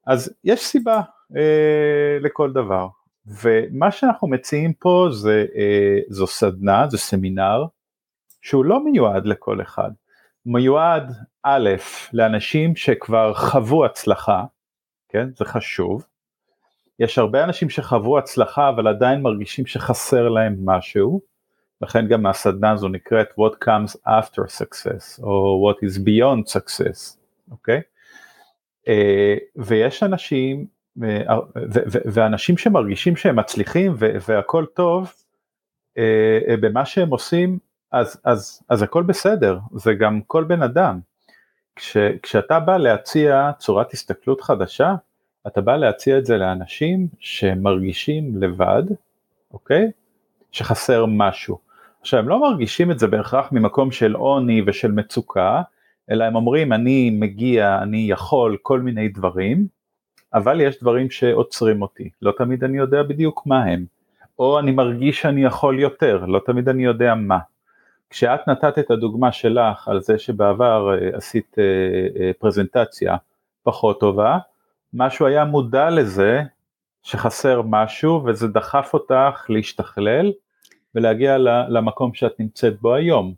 אז יש סיבה אה, לכל דבר, ומה שאנחנו מציעים פה זה, אה, זו סדנה, זה סמינר, שהוא לא מיועד לכל אחד, מיועד א', לאנשים שכבר חוו הצלחה, כן, זה חשוב, יש הרבה אנשים שחוו הצלחה אבל עדיין מרגישים שחסר להם משהו, לכן גם הסדנה הזו נקראת What comes after success או What is beyond success, אוקיי? Okay? אה, ויש אנשים ואנשים שמרגישים שהם מצליחים והכל טוב אה, אה, במה שהם עושים אז, אז, אז הכל בסדר, זה גם כל בן אדם. כש, כשאתה בא להציע צורת הסתכלות חדשה, אתה בא להציע את זה לאנשים שמרגישים לבד, אוקיי? שחסר משהו. עכשיו הם לא מרגישים את זה בהכרח ממקום של עוני ושל מצוקה, אלא הם אומרים אני מגיע, אני יכול, כל מיני דברים, אבל יש דברים שעוצרים אותי, לא תמיד אני יודע בדיוק מה הם, או אני מרגיש שאני יכול יותר, לא תמיד אני יודע מה. כשאת נתת את הדוגמה שלך על זה שבעבר אה, עשית אה, אה, פרזנטציה פחות טובה, משהו היה מודע לזה שחסר משהו וזה דחף אותך להשתכלל ולהגיע למקום שאת נמצאת בו היום.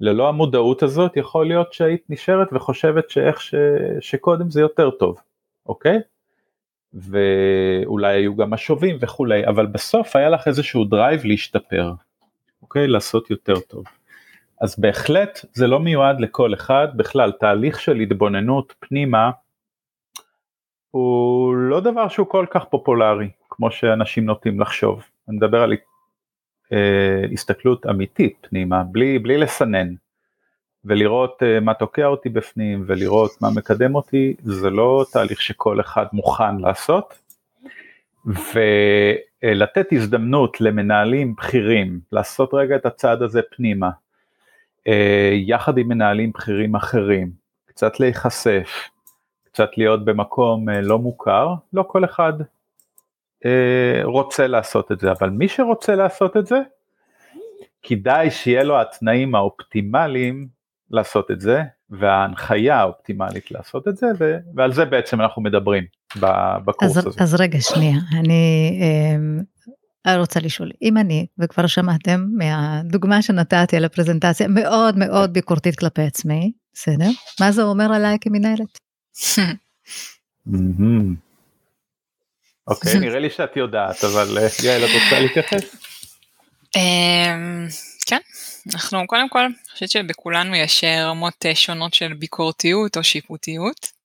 ללא המודעות הזאת יכול להיות שהיית נשארת וחושבת שאיך ש... שקודם זה יותר טוב, אוקיי? ואולי היו גם משובים וכולי, אבל בסוף היה לך איזשהו drive להשתפר, אוקיי? לעשות יותר טוב. אז בהחלט זה לא מיועד לכל אחד, בכלל תהליך של התבוננות פנימה הוא לא דבר שהוא כל כך פופולרי כמו שאנשים נוטים לחשוב. אני מדבר על אה, הסתכלות אמיתית פנימה, בלי, בלי לסנן, ולראות אה, מה תוקע אותי בפנים ולראות מה מקדם אותי, זה לא תהליך שכל אחד מוכן לעשות. ולתת הזדמנות למנהלים בכירים לעשות רגע את הצעד הזה פנימה, אה, יחד עם מנהלים בכירים אחרים, קצת להיחשף, קצת להיות במקום אה, לא מוכר, לא כל אחד רוצה לעשות את זה, אבל מי שרוצה לעשות את זה, כדאי שיהיה לו התנאים האופטימליים לעשות את זה, וההנחיה האופטימלית לעשות את זה, ועל זה בעצם אנחנו מדברים בקורס אז, הזה. אז רגע, שנייה, אני אה, רוצה לשאול, אם אני, וכבר שמעתם מהדוגמה שנתתי על הפרזנטציה, מאוד מאוד ביקורתית כלפי עצמי, בסדר? מה זה אומר עליי כמנהלת? אוקיי, נראה לי שאת יודעת, אבל אה, יעל, את רוצה להתייחס? אמ, כן, אנחנו קודם כל, אני חושבת שבכולנו יש אה, רמות אה, שונות של ביקורתיות או שיפוטיות.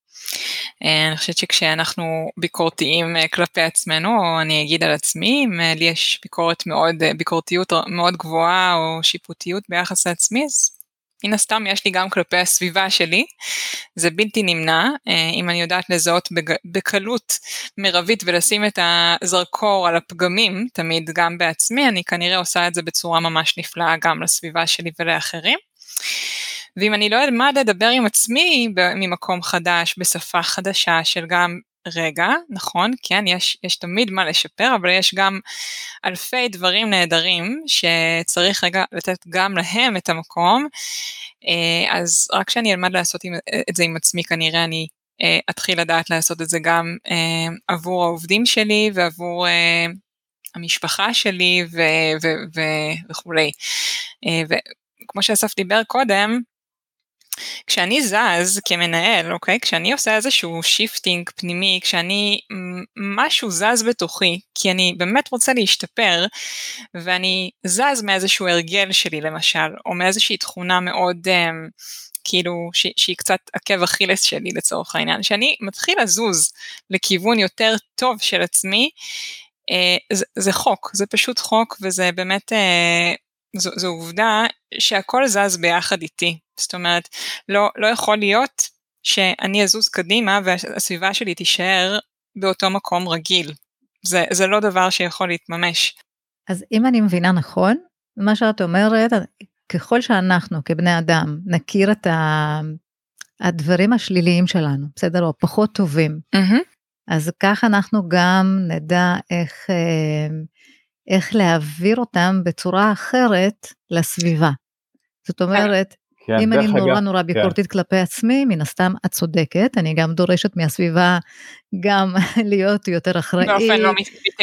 אני חושבת שכשאנחנו ביקורתיים כלפי עצמנו, או אני אגיד על עצמי, אם לי יש ביקורת מאוד, ביקורתיות מאוד גבוהה או שיפוטיות ביחס לעצמי, אז מן הסתם יש לי גם כלפי הסביבה שלי, זה בלתי נמנע, אה, אם אני יודעת לזהות בקלות מרבית ולשים את הזרקור על הפגמים, תמיד גם בעצמי, אני כנראה עושה את זה בצורה ממש נפלאה גם לסביבה שלי ולאחרים. ואם אני לא אלמד לדבר עם עצמי ממקום חדש, בשפה חדשה של גם רגע, נכון, כן, יש, יש תמיד מה לשפר, אבל יש גם אלפי דברים נהדרים שצריך רגע לתת גם להם את המקום, אה, אז רק כשאני אלמד לעשות את זה עם עצמי, כנראה אני אה, אתחיל לדעת לעשות את זה גם אה, עבור העובדים שלי ועבור המשפחה שלי וכולי. וכמו שאסף דיבר קודם, כשאני זז כמנהל, אוקיי? כשאני עושה איזשהו shifting פנימי, כשאני, משהו זז בתוכי, כי אני באמת רוצה להשתפר, ואני זז מאיזשהו הרגל שלי למשל, או מאיזושהי תכונה מאוד, um, כאילו, ש, שהיא קצת עקב אכילס שלי לצורך העניין, שאני מתחיל לזוז לכיוון יותר טוב של עצמי, uh, זה, זה חוק, זה פשוט חוק, וזה באמת, uh, זו, זו עובדה שהכל זז ביחד איתי. זאת אומרת, לא, לא יכול להיות שאני אזוז קדימה והסביבה שלי תישאר באותו מקום רגיל. זה, זה לא דבר שיכול להתממש. אז אם אני מבינה נכון, מה שאת אומרת, ככל שאנחנו כבני אדם נכיר את ה... הדברים השליליים שלנו, בסדר? או פחות טובים, mm-hmm. אז כך אנחנו גם נדע איך, אה, איך להעביר אותם בצורה אחרת לסביבה. זאת אומרת, כן, אם אני נורא נורא כן. ביקורתית כן. כלפי עצמי, מן הסתם את צודקת, אני גם דורשת מהסביבה גם להיות יותר אחראית. באופן לא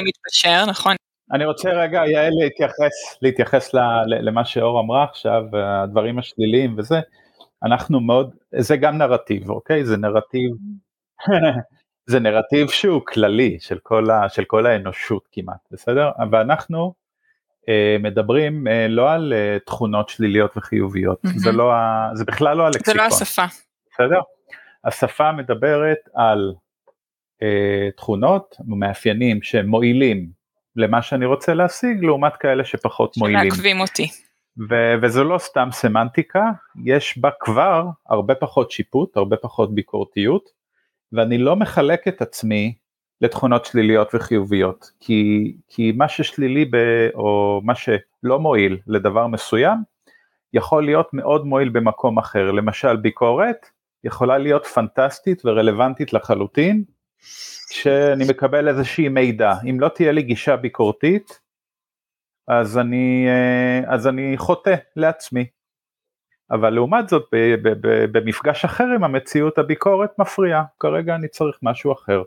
מתפשר, נכון. אני רוצה רגע, יעל, להתייחס, להתייחס למה שאור אמרה עכשיו, הדברים השליליים וזה, אנחנו מאוד, זה גם נרטיב, אוקיי? זה נרטיב, זה נרטיב שהוא כללי של כל, ה, של כל האנושות כמעט, בסדר? ואנחנו אה, מדברים אה, לא על אה, תכונות שליליות וחיוביות, mm-hmm. זה, לא, זה בכלל לא הלקסיקון. זה לא השפה. בסדר? השפה מדברת על אה, תכונות ומאפיינים שמועילים למה שאני רוצה להשיג, לעומת כאלה שפחות מועילים. שמעכבים אותי. ו- וזו לא סתם סמנטיקה, יש בה כבר הרבה פחות שיפוט, הרבה פחות ביקורתיות, ואני לא מחלק את עצמי לתכונות שליליות וחיוביות, כי, כי מה ששלילי ב, או מה שלא מועיל לדבר מסוים, יכול להיות מאוד מועיל במקום אחר, למשל ביקורת יכולה להיות פנטסטית ורלוונטית לחלוטין, כשאני מקבל איזושהי מידע, אם לא תהיה לי גישה ביקורתית, אז אני, אה, אז אני חוטא לעצמי. אבל לעומת זאת במפגש אחר עם המציאות הביקורת מפריעה, כרגע אני צריך משהו אחר.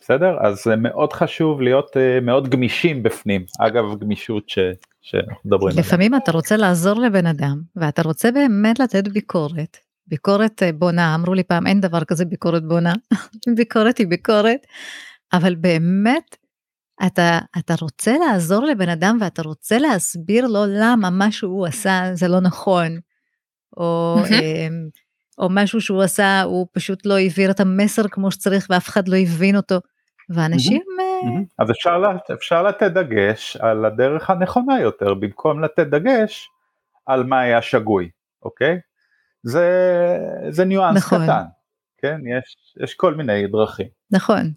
בסדר? אז זה מאוד חשוב להיות uh, מאוד גמישים בפנים, אגב גמישות ש, שאנחנו מדברים עליה. לפעמים אתה רוצה לעזור לבן אדם, ואתה רוצה באמת לתת ביקורת, ביקורת אה, בונה, אמרו לי פעם אין דבר כזה ביקורת בונה, ביקורת היא ביקורת, אבל באמת אתה, אתה רוצה לעזור לבן אדם ואתה רוצה להסביר לו למה מה שהוא עשה זה לא נכון, או אמ, או משהו שהוא עשה, הוא פשוט לא העביר את המסר כמו שצריך ואף אחד לא הבין אותו. ואנשים... אה, אז אפשר, אפשר לתת דגש על הדרך הנכונה יותר, במקום לתת דגש על מה היה שגוי, אוקיי? זה, זה ניואנס נכון. קטן, כן? יש, יש כל מיני דרכים. נכון.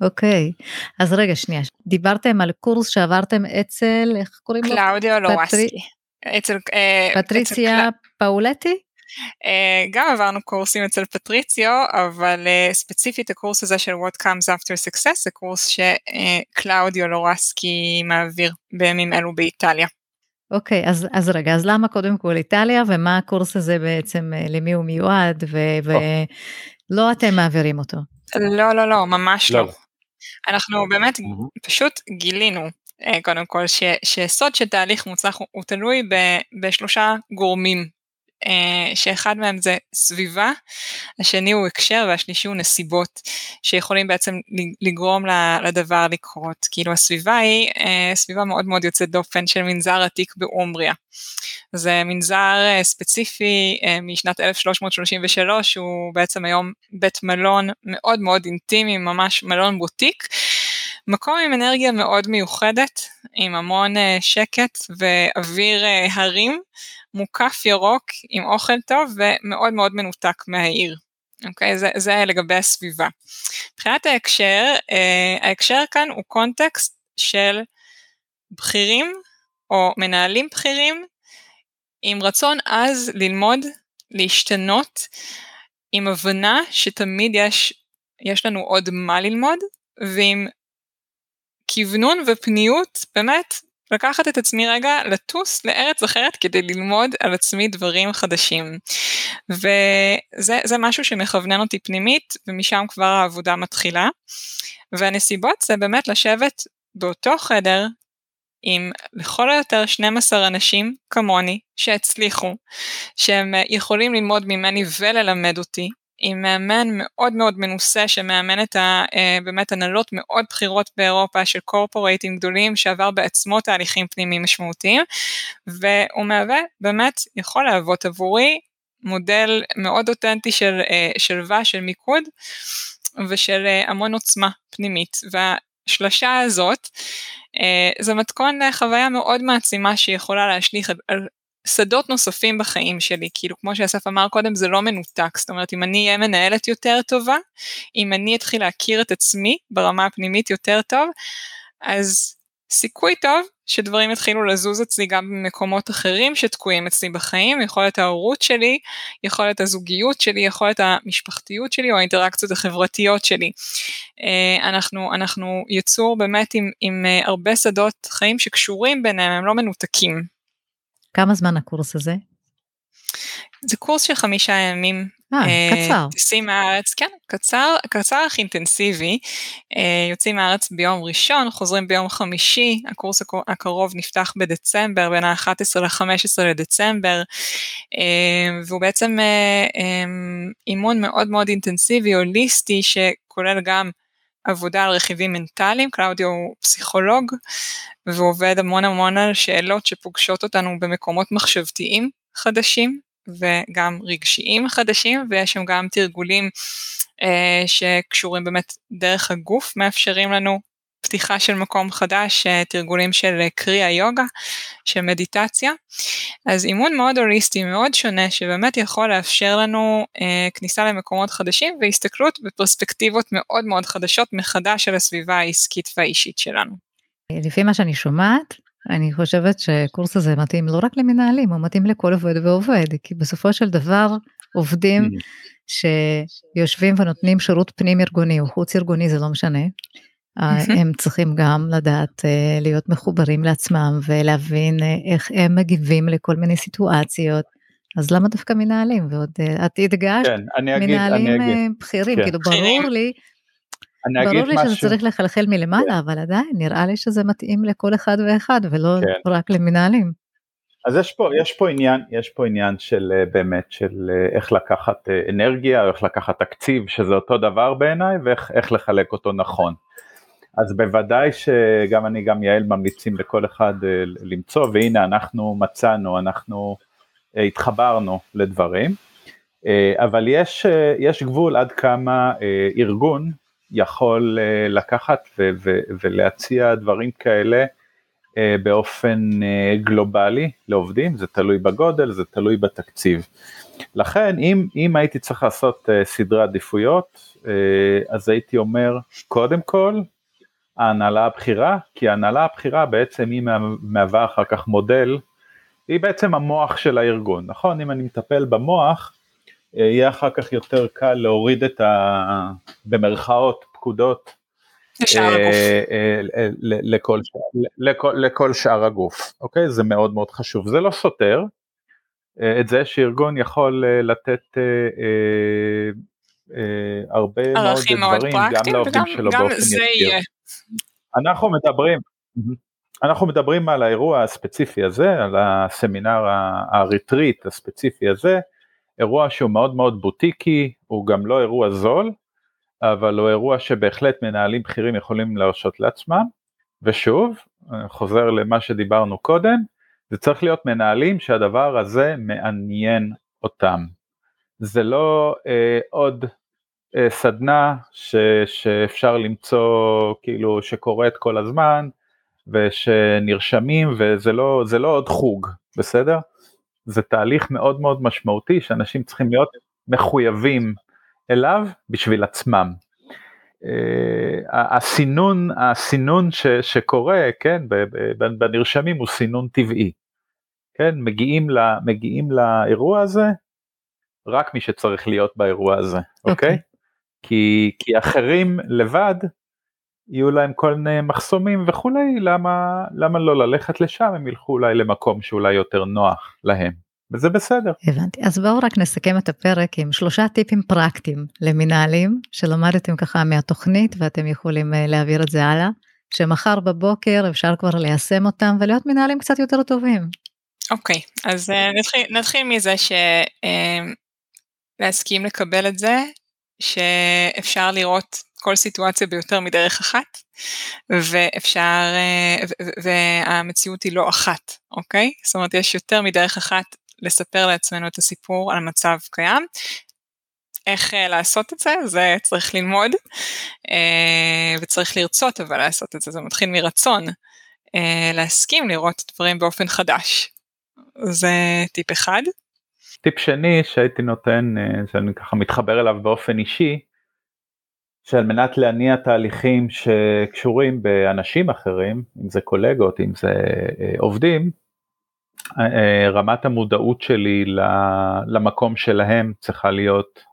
אוקיי, אז רגע שנייה, דיברתם על קורס שעברתם אצל, איך קוראים לו? קלאודיו לוואסקי. אצל, פטריציה פאולטי? אה, גם עברנו קורסים אצל פטריציו, אבל אה, ספציפית הקורס הזה של What Comes After Success זה קורס שקלאודיו אה, לורסקי מעביר בימים אלו באיטליה. אוקיי, okay, אז, אז רגע, אז למה קודם כל איטליה, ומה הקורס הזה בעצם, למי הוא מיועד, ולא oh. אתם מעבירים אותו? לא, לא, לא, ממש לא. לא. אנחנו באמת mm-hmm. פשוט גילינו קודם כל ש, שסוד של תהליך מוצלח הוא תלוי ב, בשלושה גורמים שאחד מהם זה סביבה, השני הוא הקשר והשלישי הוא נסיבות שיכולים בעצם לגרום לדבר לקרות. כאילו הסביבה היא אה, סביבה מאוד מאוד יוצאת דופן של מנזר עתיק באומבריה. זה מנזר אה, ספציפי משנת 1333, הוא בעצם היום בית מלון מאוד מאוד אינטימי, ממש מלון בוטיק. מקום עם אנרגיה מאוד מיוחדת, עם המון שקט ואוויר הרים. מוקף ירוק עם אוכל טוב ומאוד מאוד מנותק מהעיר. אוקיי? זה, זה לגבי הסביבה. מבחינת ההקשר, אה, ההקשר כאן הוא קונטקסט של בכירים או מנהלים בכירים עם רצון עז ללמוד, להשתנות, עם הבנה שתמיד יש, יש לנו עוד מה ללמוד, ועם כוונון ופניות באמת לקחת את עצמי רגע לטוס לארץ אחרת כדי ללמוד על עצמי דברים חדשים. וזה משהו שמכוונן אותי פנימית ומשם כבר העבודה מתחילה. והנסיבות זה באמת לשבת באותו חדר עם לכל היותר 12 אנשים כמוני שהצליחו, שהם יכולים ללמוד ממני וללמד אותי, עם מאמן מאוד מאוד מנוסה שמאמן את ה, אה, באמת הנהלות מאוד בכירות באירופה של קורפורייטים גדולים שעבר בעצמו תהליכים פנימיים משמעותיים והוא מהווה באמת יכול להוות עבורי מודל מאוד אותנטי של אה, שלווה של מיקוד ושל אה, המון עוצמה פנימית. והשלושה הזאת זה מתכון לחוויה מאוד מעצימה שיכולה להשליך על שדות נוספים בחיים שלי, כאילו כמו שאסף אמר קודם זה לא מנותק, זאת אומרת אם אני אהיה מנהלת יותר טובה, אם אני אתחיל להכיר את עצמי ברמה הפנימית יותר טוב, אז סיכוי טוב שדברים יתחילו לזוז אצלי גם במקומות אחרים שתקועים אצלי בחיים, יכולת ההורות שלי, יכולת הזוגיות שלי, יכולת המשפחתיות שלי או האינטראקציות החברתיות שלי. אה, אנחנו, אנחנו יצור באמת עם, עם אה, הרבה שדות חיים שקשורים ביניהם, הם לא מנותקים. כמה זמן הקורס הזה? זה קורס של חמישה ימים. אה, אה קצר. טסים מהארץ, כן, קצר, קצר אך אינטנסיבי. אה, יוצאים מהארץ ביום ראשון, חוזרים ביום חמישי, הקורס הקרוב נפתח בדצמבר, בין ה-11 ל-15 לדצמבר, אה, והוא בעצם אימון מאוד מאוד אינטנסיבי, הוליסטי, שכולל גם עבודה על רכיבים מנטליים, קלאודיו הוא פסיכולוג והוא עובד המון המון על שאלות שפוגשות אותנו במקומות מחשבתיים חדשים וגם רגשיים חדשים ויש שם גם תרגולים אה, שקשורים באמת דרך הגוף מאפשרים לנו פתיחה של מקום חדש, אה, תרגולים של אה, קריאה יוגה, של מדיטציה. אז אימון מאוד הוליסטי, מאוד שונה, שבאמת יכול לאפשר לנו אה, כניסה למקומות חדשים והסתכלות בפרספקטיבות מאוד מאוד חדשות מחדש על הסביבה העסקית והאישית שלנו. לפי מה שאני שומעת, אני חושבת שקורס הזה מתאים לא רק למנהלים, הוא מתאים לכל עובד ועובד, כי בסופו של דבר עובדים mm. שיושבים ונותנים שירות פנים ארגוני או חוץ ארגוני, זה לא משנה. הם צריכים גם לדעת אה, להיות מחוברים לעצמם ולהבין אה, איך הם מגיבים לכל מיני סיטואציות. אז למה דווקא מנהלים? ועוד אה, את הדגשת כן, מנהלים בכירים, כן. כאילו ברור לי, ברור לי שזה צריך לחלחל מלמעלה, כן. אבל עדיין נראה לי שזה מתאים לכל אחד ואחד ולא כן. רק למנהלים. אז יש פה, יש פה עניין, יש פה עניין של באמת של איך לקחת אנרגיה, איך לקחת תקציב, שזה אותו דבר בעיניי, ואיך לחלק אותו נכון. אז בוודאי שגם אני גם יעל ממליצים לכל אחד אה, למצוא והנה אנחנו מצאנו אנחנו אה, התחברנו לדברים אה, אבל יש, יש גבול עד כמה ארגון יכול לקחת ו- ו- ולהציע דברים כאלה באופן גלובלי לעובדים, זה תלוי בגודל, זה תלוי בתקציב. לכן אם, אם הייתי צריך לעשות סדרי עדיפויות, אז הייתי אומר, קודם כל, ההנהלה הבכירה, כי ההנהלה הבכירה בעצם היא מהווה אחר כך מודל, היא בעצם המוח של הארגון, נכון? אם אני מטפל במוח, אה, יהיה אחר כך יותר קל להוריד את ה... במרכאות פקודות לשאר הגוף. אה, אה, לכל, לכל, לכל שאר הגוף, אוקיי? זה מאוד מאוד חשוב. זה לא סותר את זה שארגון יכול לתת הרבה מאוד דברים גם לעובדים שלו באופן ישיר. אנחנו מדברים, אנחנו מדברים על האירוע הספציפי הזה, על הסמינר הריטריט הספציפי הזה, אירוע שהוא מאוד מאוד בוטיקי, הוא גם לא אירוע זול, אבל הוא אירוע שבהחלט מנהלים בכירים יכולים להרשות לעצמם, ושוב, חוזר למה שדיברנו קודם, זה צריך להיות מנהלים שהדבר הזה מעניין אותם. זה לא אה, עוד סדנה ש, שאפשר למצוא, כאילו, שקורית כל הזמן, ושנרשמים, וזה לא, לא עוד חוג, בסדר? זה תהליך מאוד מאוד משמעותי שאנשים צריכים להיות מחויבים אליו בשביל עצמם. אה, הסינון, הסינון ש, שקורה, כן, בנרשמים הוא סינון טבעי. כן, מגיעים, לה, מגיעים לאירוע הזה רק מי שצריך להיות באירוע הזה, אוקיי? Okay. Okay? כי, כי אחרים לבד יהיו להם כל מיני מחסומים וכולי, למה, למה לא ללכת לשם, הם ילכו אולי למקום שאולי יותר נוח להם, וזה בסדר. הבנתי, אז בואו רק נסכם את הפרק עם שלושה טיפים פרקטיים למנהלים, שלמדתם ככה מהתוכנית ואתם יכולים אה, להעביר את זה הלאה, שמחר בבוקר אפשר כבר ליישם אותם ולהיות מנהלים קצת יותר טובים. אוקיי, okay, אז uh, נתחיל, נתחיל מזה שלהסכים uh, לקבל את זה, שאפשר לראות כל סיטואציה ביותר מדרך אחת, ואפשר, אה, והמציאות היא לא אחת, אוקיי? זאת אומרת, יש יותר מדרך אחת לספר לעצמנו את הסיפור על המצב קיים. איך uh, לעשות את זה, זה צריך ללמוד, uh, וצריך לרצות אבל לעשות את זה, זה מתחיל מרצון, להסכים לראות את הדברים באופן חדש. זה טיפ אחד. טיפ שני שהייתי נותן, שאני ככה מתחבר אליו באופן אישי, שעל מנת להניע תהליכים שקשורים באנשים אחרים, אם זה קולגות, אם זה אה, עובדים, אה, אה, רמת המודעות שלי למקום שלהם צריכה להיות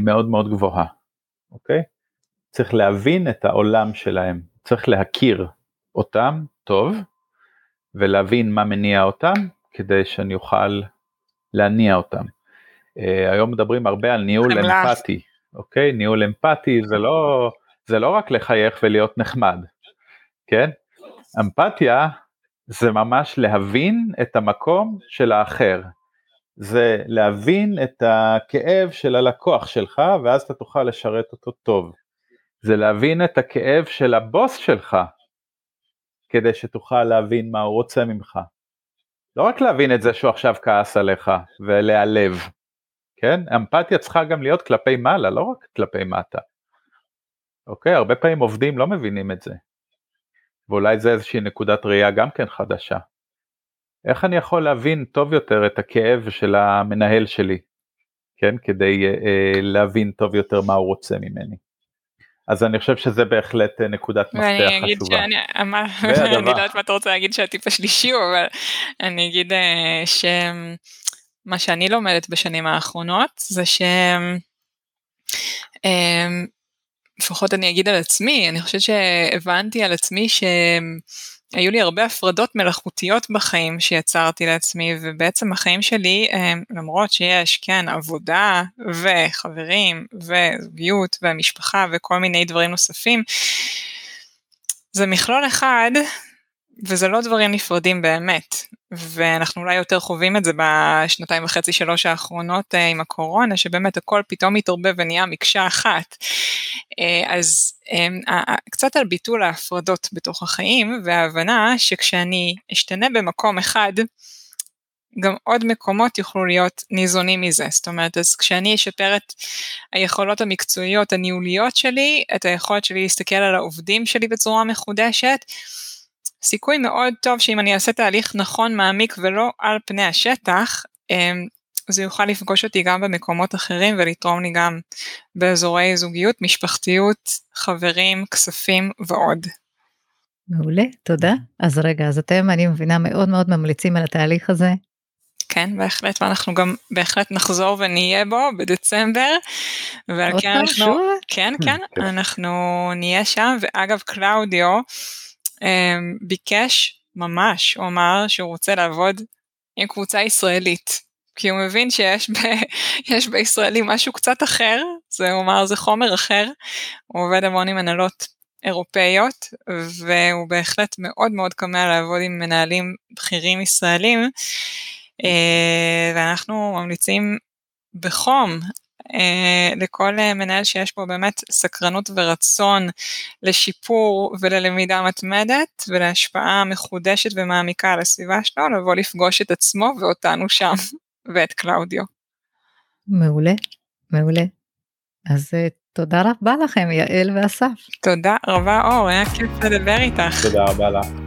מאוד מאוד גבוהה, אוקיי? צריך להבין את העולם שלהם, צריך להכיר אותם טוב ולהבין מה מניע אותם כדי שאני אוכל להניע אותם. היום מדברים הרבה על ניהול אמפתי, אוקיי? ניהול אמפתי זה לא, זה לא רק לחייך ולהיות נחמד, כן? אמפתיה זה ממש להבין את המקום של האחר. זה להבין את הכאב של הלקוח שלך ואז אתה תוכל לשרת אותו טוב. זה להבין את הכאב של הבוס שלך כדי שתוכל להבין מה הוא רוצה ממך. לא רק להבין את זה שהוא עכשיו כעס עליך ולהיעלב, כן? אמפתיה צריכה גם להיות כלפי מעלה, לא רק כלפי מטה. אוקיי? הרבה פעמים עובדים לא מבינים את זה. ואולי זה איזושהי נקודת ראייה גם כן חדשה. איך אני יכול להבין טוב יותר את הכאב של המנהל שלי, כן? כדי אה, אה להבין טוב יותר מה הוא רוצה ממני. אז אני חושב שזה בהחלט אה, נקודת מפתח חשובה. ואני אגיד שאני, אני לא יודעת מה אתה רוצה להגיד שהטיפ השלישי הוא, אבל אני אגיד אה, ש... מה שאני לומדת בשנים האחרונות זה שהם, אמ, לפחות אני אגיד על עצמי, אני חושבת שהבנתי על עצמי שהיו לי הרבה הפרדות מלאכותיות בחיים שיצרתי לעצמי, ובעצם החיים שלי, למרות שיש, כן, עבודה וחברים וזוגיות והמשפחה וכל מיני דברים נוספים, זה מכלול אחד וזה לא דברים נפרדים באמת, ואנחנו אולי יותר חווים את זה בשנתיים וחצי שלוש האחרונות אה, עם הקורונה, שבאמת הכל פתאום מתערבב ונהיה מקשה אחת. אה, אז אה, קצת על ביטול ההפרדות בתוך החיים, וההבנה שכשאני אשתנה במקום אחד, גם עוד מקומות יוכלו להיות ניזונים מזה, זאת אומרת, אז כשאני אשפר את היכולות המקצועיות הניהוליות שלי, את היכולת שלי להסתכל על העובדים שלי בצורה מחודשת, סיכוי מאוד טוב שאם אני אעשה תהליך נכון מעמיק ולא על פני השטח, אמ, זה יוכל לפגוש אותי גם במקומות אחרים ולתרום לי גם באזורי זוגיות, משפחתיות, חברים, כספים ועוד. מעולה, תודה. אז רגע, אז אתם, אני מבינה, מאוד מאוד ממליצים על התהליך הזה. כן, בהחלט, ואנחנו גם בהחלט נחזור ונהיה בו בדצמבר. ועל כן אנחנו, שוב? כן, כן, אנחנו נהיה שם, ואגב, קלאודיו ביקש ממש, הוא אמר שהוא רוצה לעבוד עם קבוצה ישראלית. כי הוא מבין שיש ב, יש בישראלים משהו קצת אחר, זה הוא אמר זה חומר אחר, הוא עובד המון עם הנהלות אירופאיות, והוא בהחלט מאוד מאוד כמה לעבוד עם מנהלים בכירים ישראלים, אה, ואנחנו ממליצים בחום לכל מנהל שיש פה באמת סקרנות ורצון לשיפור וללמידה מתמדת ולהשפעה מחודשת ומעמיקה על הסביבה שלו, לבוא לפגוש את עצמו ואותנו שם. ואת קלאודיו. מעולה, מעולה. אז uh, תודה רבה לכם, יעל ואסף. תודה רבה אור, היה כיף לדבר איתך. תודה רבה לך.